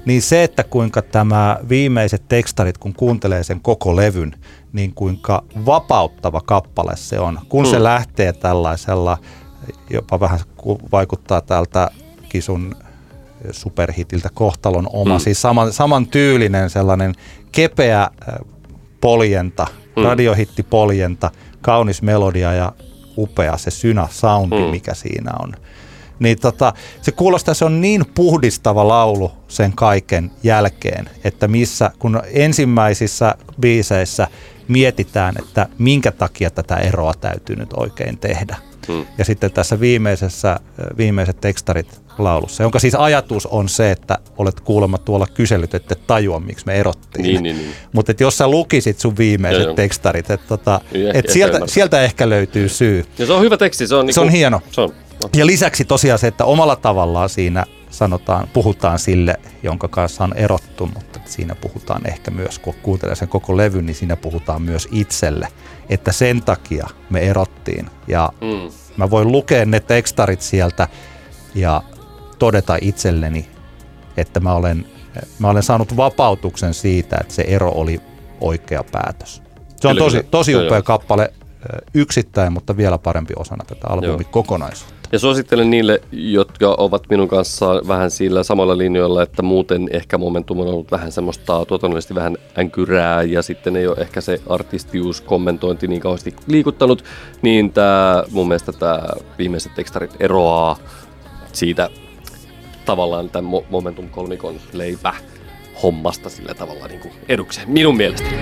Niin se, että kuinka tämä viimeiset tekstarit, kun kuuntelee sen koko levyn, niin kuinka vapauttava kappale se on, kun mm. se lähtee tällaisella, jopa vähän vaikuttaa tältä kisun superhitiltä kohtalon oma, mm. siis saman, saman tyylinen sellainen kepeä äh, poljenta, mm. radiohitti poljenta, kaunis melodia ja upea se synä soundi, mm. mikä siinä on. Niin tota, se kuulostaa, se on niin puhdistava laulu sen kaiken jälkeen, että missä, kun ensimmäisissä biiseissä mietitään, että minkä takia tätä eroa täytyy nyt oikein tehdä. Hmm. Ja sitten tässä viimeisessä, viimeiset tekstarit laulussa, jonka siis ajatus on se, että olet kuulemma tuolla kyselyt, että tajua, miksi me erottiin. Niin, niin, niin. Mutta jos sä lukisit sun viimeiset joo, tekstarit, että tota, et sieltä, sieltä ehkä löytyy syy. Ja se on hyvä teksti. Se on, niinku, se on hieno. Se on. Ja lisäksi tosiaan se, että omalla tavallaan siinä sanotaan, puhutaan sille, jonka kanssa on erottu, mutta siinä puhutaan ehkä myös, kun kuuntelee sen koko levyn, niin siinä puhutaan myös itselle, että sen takia me erottiin. Ja mm. mä voin lukea ne tekstarit sieltä ja todeta itselleni, että mä olen, mä olen saanut vapautuksen siitä, että se ero oli oikea päätös. Se on tosi, tosi upea kappale yksittäin, mutta vielä parempi osana tätä albumin kokonaisuutta. Ja suosittelen niille, jotka ovat minun kanssa vähän sillä samalla linjoilla, että muuten ehkä Momentum on ollut vähän semmoista tuotannollisesti vähän änkyrää ja sitten ei ole ehkä se artistius kommentointi niin kauheasti liikuttanut, niin tämä, mun mielestä tämä viimeiset tekstarit eroaa siitä tavallaan tämän Momentum kolmikon leipä hommasta sillä tavalla niin kuin edukseen, minun mielestäni.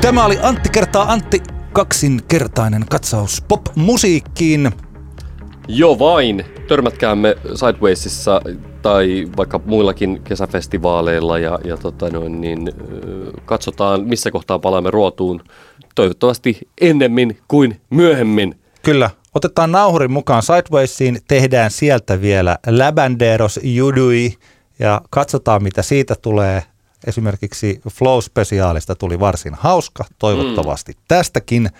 Tämä oli Antti kertaa Antti kaksinkertainen katsaus pop-musiikkiin. Jo vain. Törmätkäämme Sidewaysissa tai vaikka muillakin kesäfestivaaleilla ja, ja tota noin, niin, katsotaan, missä kohtaa palaamme ruotuun. Toivottavasti ennemmin kuin myöhemmin. Kyllä. Otetaan nauhurin mukaan Sidewaysiin, tehdään sieltä vielä Labanderos Judui ja katsotaan mitä siitä tulee Esimerkiksi Flow-spesiaalista tuli varsin hauska, toivottavasti mm. tästäkin.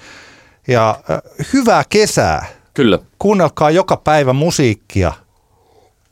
Ja äh, hyvää kesää. Kyllä. Kuunnelkaa joka päivä musiikkia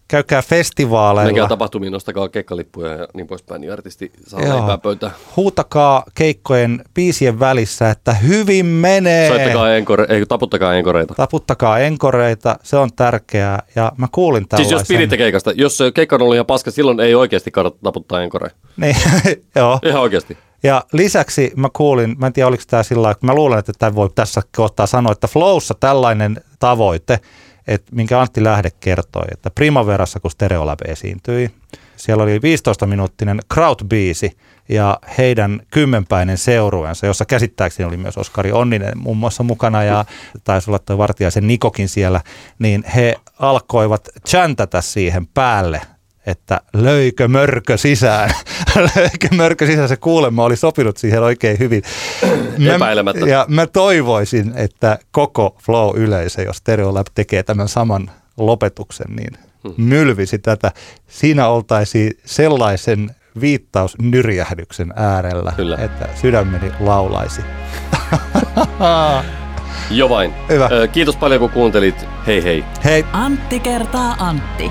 käykää festivaaleilla. Menkää tapahtumiin, nostakaa keikkalippuja ja niin poispäin, niin artisti saa Joo. leipää pöytään. Huutakaa keikkojen biisien välissä, että hyvin menee. Soittakaa enkore, ei, taputtakaa enkoreita. Taputtakaa enkoreita, se on tärkeää. Ja mä kuulin tällaisen. Siis jos piditte keikasta, jos keikka on ollut ihan paska, silloin ei oikeasti kannata taputtaa enkoreita. Niin, joo. Ihan oikeasti. Ja lisäksi mä kuulin, mä en tiedä oliko tämä sillä että mä luulen, että tämä voi tässä kohtaa sanoa, että Flowssa tällainen tavoite – että minkä Antti Lähde kertoi, että Primaverassa, kun Stereolab esiintyi, Siellä oli 15-minuuttinen crowd-biisi ja heidän kymmenpäinen seurueensa, jossa käsittääkseni oli myös Oskari Onninen muun muassa mukana ja taisi olla tuo Vartiaisen Nikokin siellä, niin he alkoivat chantata siihen päälle että löikö mörkö sisään. löikö mörkö sisään, se kuulemma oli sopinut siihen oikein hyvin. Mä, Epäilemättä. ja mä toivoisin, että koko Flow-yleisö, jos Stereolab tekee tämän saman lopetuksen, niin mylvisi tätä. Siinä oltaisiin sellaisen viittausnyrjähdyksen äärellä, Kyllä. että sydämeni laulaisi. Jo vain. Hyvä. Ö, Kiitos paljon kun kuuntelit. Hei hei. Hei, Antti kertaa Antti.